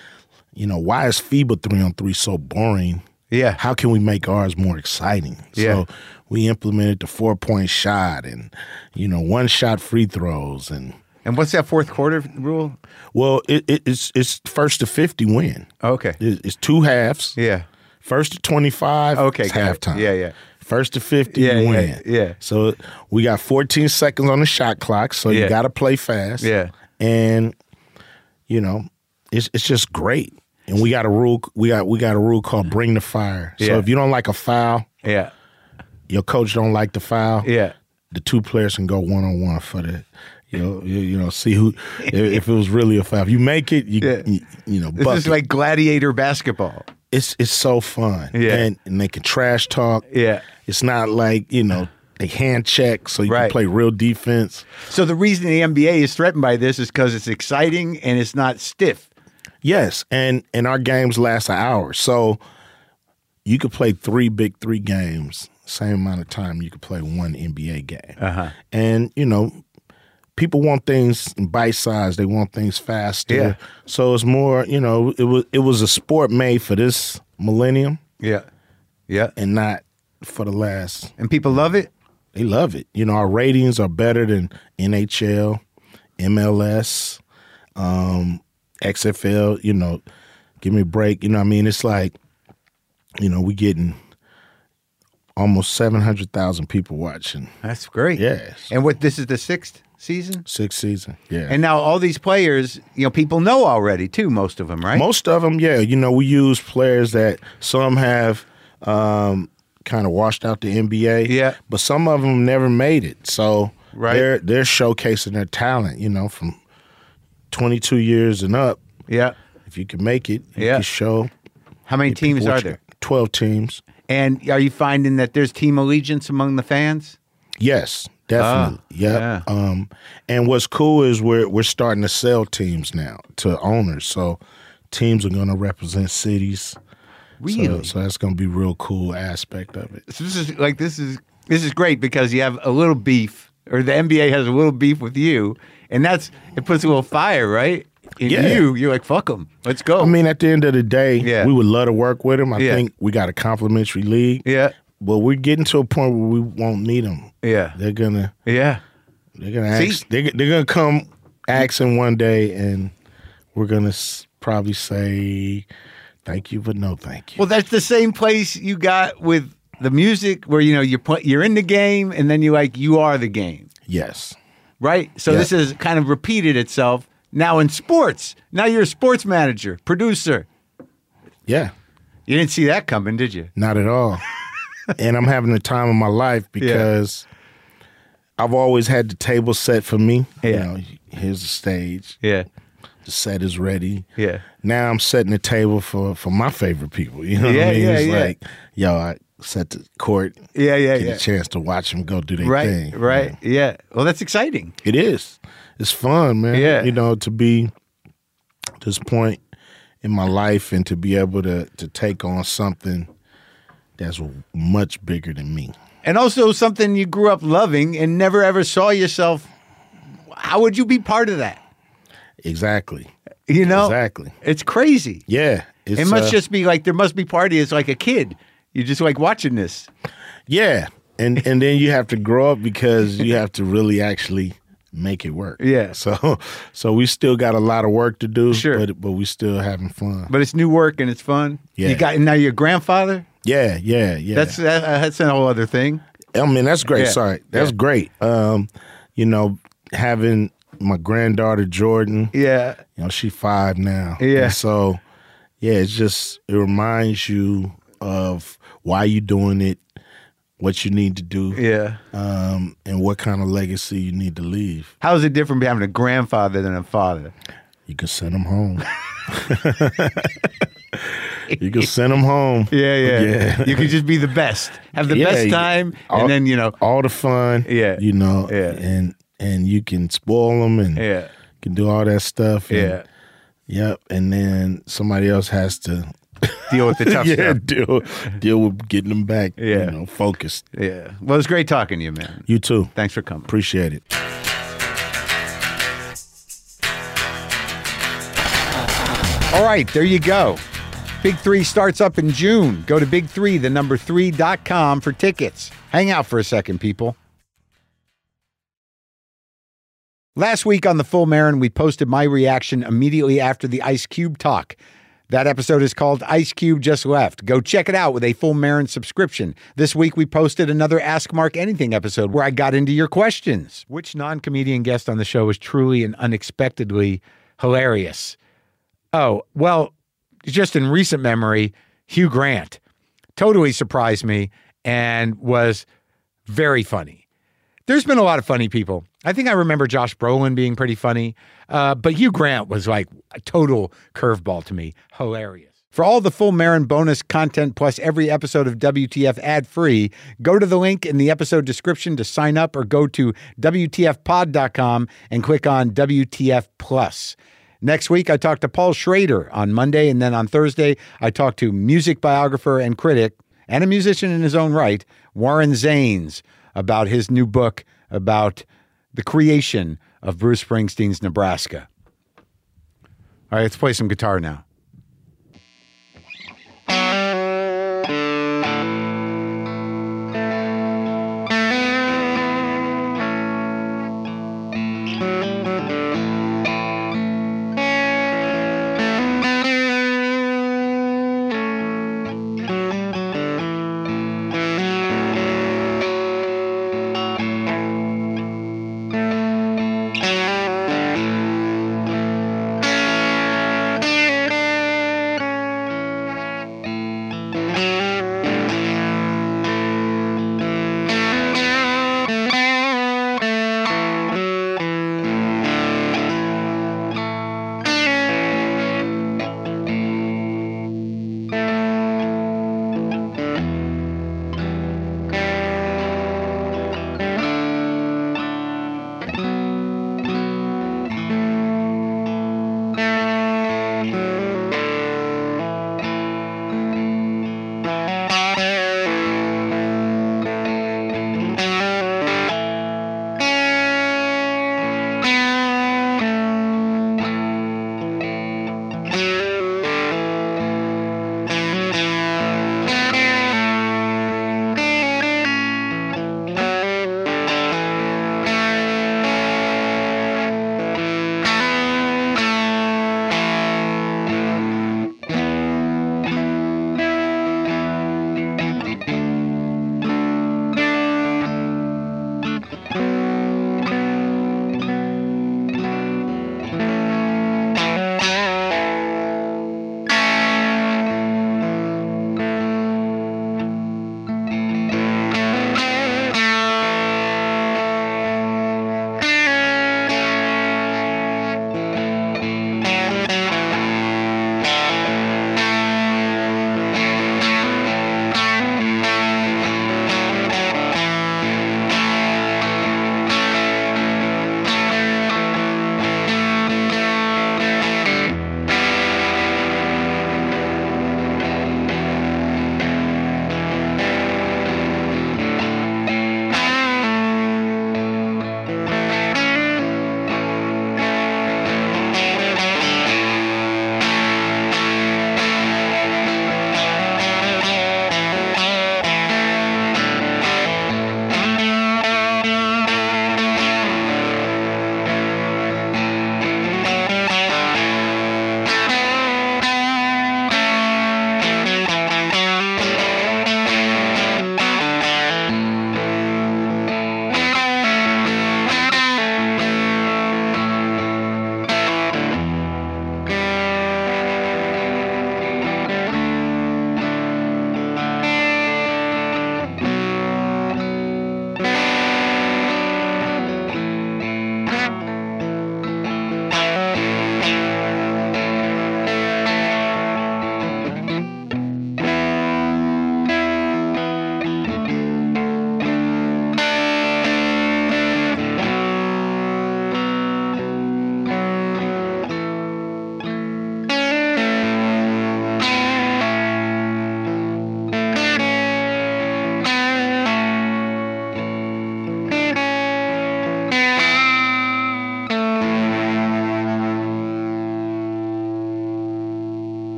you know why is FIBA three on three so boring? Yeah. How can we make ours more exciting? Yeah. So we implemented the four point shot and you know one shot free throws and And what's that fourth quarter rule? well it, it, it's it's first to fifty win. Okay. It- It's two halves. Yeah. First to twenty five. Okay, it's halftime. Yeah, yeah. First to fifty, Yeah, you yeah, yeah. So we got fourteen seconds on the shot clock, so Yeah. you got to play fast. Yeah. and you know it's it's just great. And we got a rule. We got we got a rule called bring the fire. So if you don't like a foul, Yeah. Your coach don't like the foul. Yeah. the two players can go one on one for the. You know, you, you know, see who if, it was really a foul. If you make it, you Yeah. you, you know, This is bucket. like gladiator basketball. it's it's so fun. Yeah. and, and they can trash talk. Yeah. It's not like, you know, they hand check so you Right. can play real defense. So the reason the NBA is threatened by this is because it's exciting and it's not stiff. Yes, and and our games last an hour. So you could play three big three games, same amount of time you could play one NBA game. Uh-huh. And, you know, people want things bite size, they want things faster. Yeah. So it's more, you know, it was it was a sport made for this millennium Yeah. Yeah. and not for the last And people love it. They love it. You know, our ratings are better than NHL, MLS, um, XFL. You know, give me a break. You know, what I mean, it's like, you know, we getting almost seven hundred thousand people watching. That's great. Yes, And what this is the sixth season? sixth season. Yeah, And now all these players, you know, people know already too, most of them, right? most of them, yeah. You know, we use players that some have. Um, kind of washed out the NBA. Yeah. But some of them never made it. So Right. they're they're showcasing their talent, you know, from 22 years and up, Yeah. if you can make it, you Yeah. can show. How many teams are there? 12 teams. And are you finding that there's team allegiance among the fans? Yes, definitely. Ah, yeah. yeah. Um, and what's cool is we're we're starting to sell teams now to owners. So teams are going to represent cities. Really? So, so that's going to be a real cool aspect of it. So this is like this is this is great because you have a little beef, or the NBA has a little beef with you, and that's it puts a little fire, right? In Yeah. you, you're like, fuck them, let's go. I mean, at the end of the day, Yeah. we would love to work with them. I Yeah. think we got a complimentary league, yeah, but we're getting to a point where we won't need them. yeah, They're gonna yeah. they're gonna See? ask, they're, they're gonna come asking one day, and we're gonna probably say thank you, but no thank you. Well, that's the same place you got with the music, where you know you're you're in the game, and then you like you are the game, yes, right? So Yeah. this has kind of repeated itself now in sports. Now you're a sports manager, producer. yeah. You didn't see that coming, did you? Not at all. and I'm having the time of my life because I've always had the table set for me. You Yeah. know, here's the stage. Yeah, The set is ready. yeah. Now I'm setting the table for for my favorite people. You know what I mean? yeah, it's yeah. like, yo, I set the court, Yeah, yeah, get yeah. a chance to watch them go do their Right, thing. right. Yeah. Well, that's exciting. It is. It's fun, man. Yeah. You know, to be this point in my life and to be able to to take on something that's much bigger than me. And also something you grew up loving and never ever saw yourself. How would you be part of that? Exactly. You know, Exactly. it's crazy. Yeah. It's, It must uh, just be like there must be party as like a kid. You're just like watching this. yeah, and and then you have to grow up because you have to really actually make it work. Yeah. So so we still got a lot of work to do. Sure. but but we still having fun. But it's new work and it's fun. Yeah. You got now you're grandfather. yeah, yeah, yeah. That's that, that's a whole other thing. I mean, that's great. Yeah. Sorry, that's Yeah. great. Um, you know, having my granddaughter Jordan. Yeah. You know, she's five now. Yeah. And so, yeah, it's just it reminds you of why you doing it, what you need to do, Yeah. um, and what kind of legacy you need to leave. How is it different be having a grandfather than a father? You can send them home. you can send them home. Yeah, yeah. Yeah. You can just be the best. Have the Yeah, best time all- and then, you know, all the fun. Yeah. You know. Yeah. And and you can spoil them and yeah. can do all that stuff. and- Yeah. Yep. And then somebody else has to Deal with the tough yeah, stuff. deal deal with getting them back. Yeah. You know, focused. Yeah. Well, it's great talking to you, man. You too. Thanks for coming. Appreciate it. All right, there you go. Big Three starts up in June. Go to big3, the number three dot com for tickets. Hang out for a second, people. Last week on the Full Maron, we posted my reaction immediately after the Ice Cube talk. That episode is called Ice Cube Just Left. Go check it out with a Full Maron subscription. This week we posted another Ask Marc Anything episode where I got into your questions. Which non comedian guest on the show was truly and unexpectedly hilarious? Oh, well, just in recent memory, Hugh Grant totally surprised me and was very funny. There's been a lot of funny people. I think I remember Josh Brolin being pretty funny, uh, but Hugh Grant was like a total curveball to me. Hilarious. For all the full Maron bonus content plus every episode of WTF ad free, go to the link in the episode description to sign up or go to WTFpod.com and click on WTF Plus. Next week, I talked to Paul Schrader on Monday, and then on Thursday, I talked to music biographer and critic and a musician in his own right, Warren Zanes, about his new book about the creation of Bruce Springsteen's Nebraska. All right, let's play some guitar now.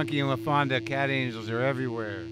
Monkey and LaFonda cat angels are everywhere.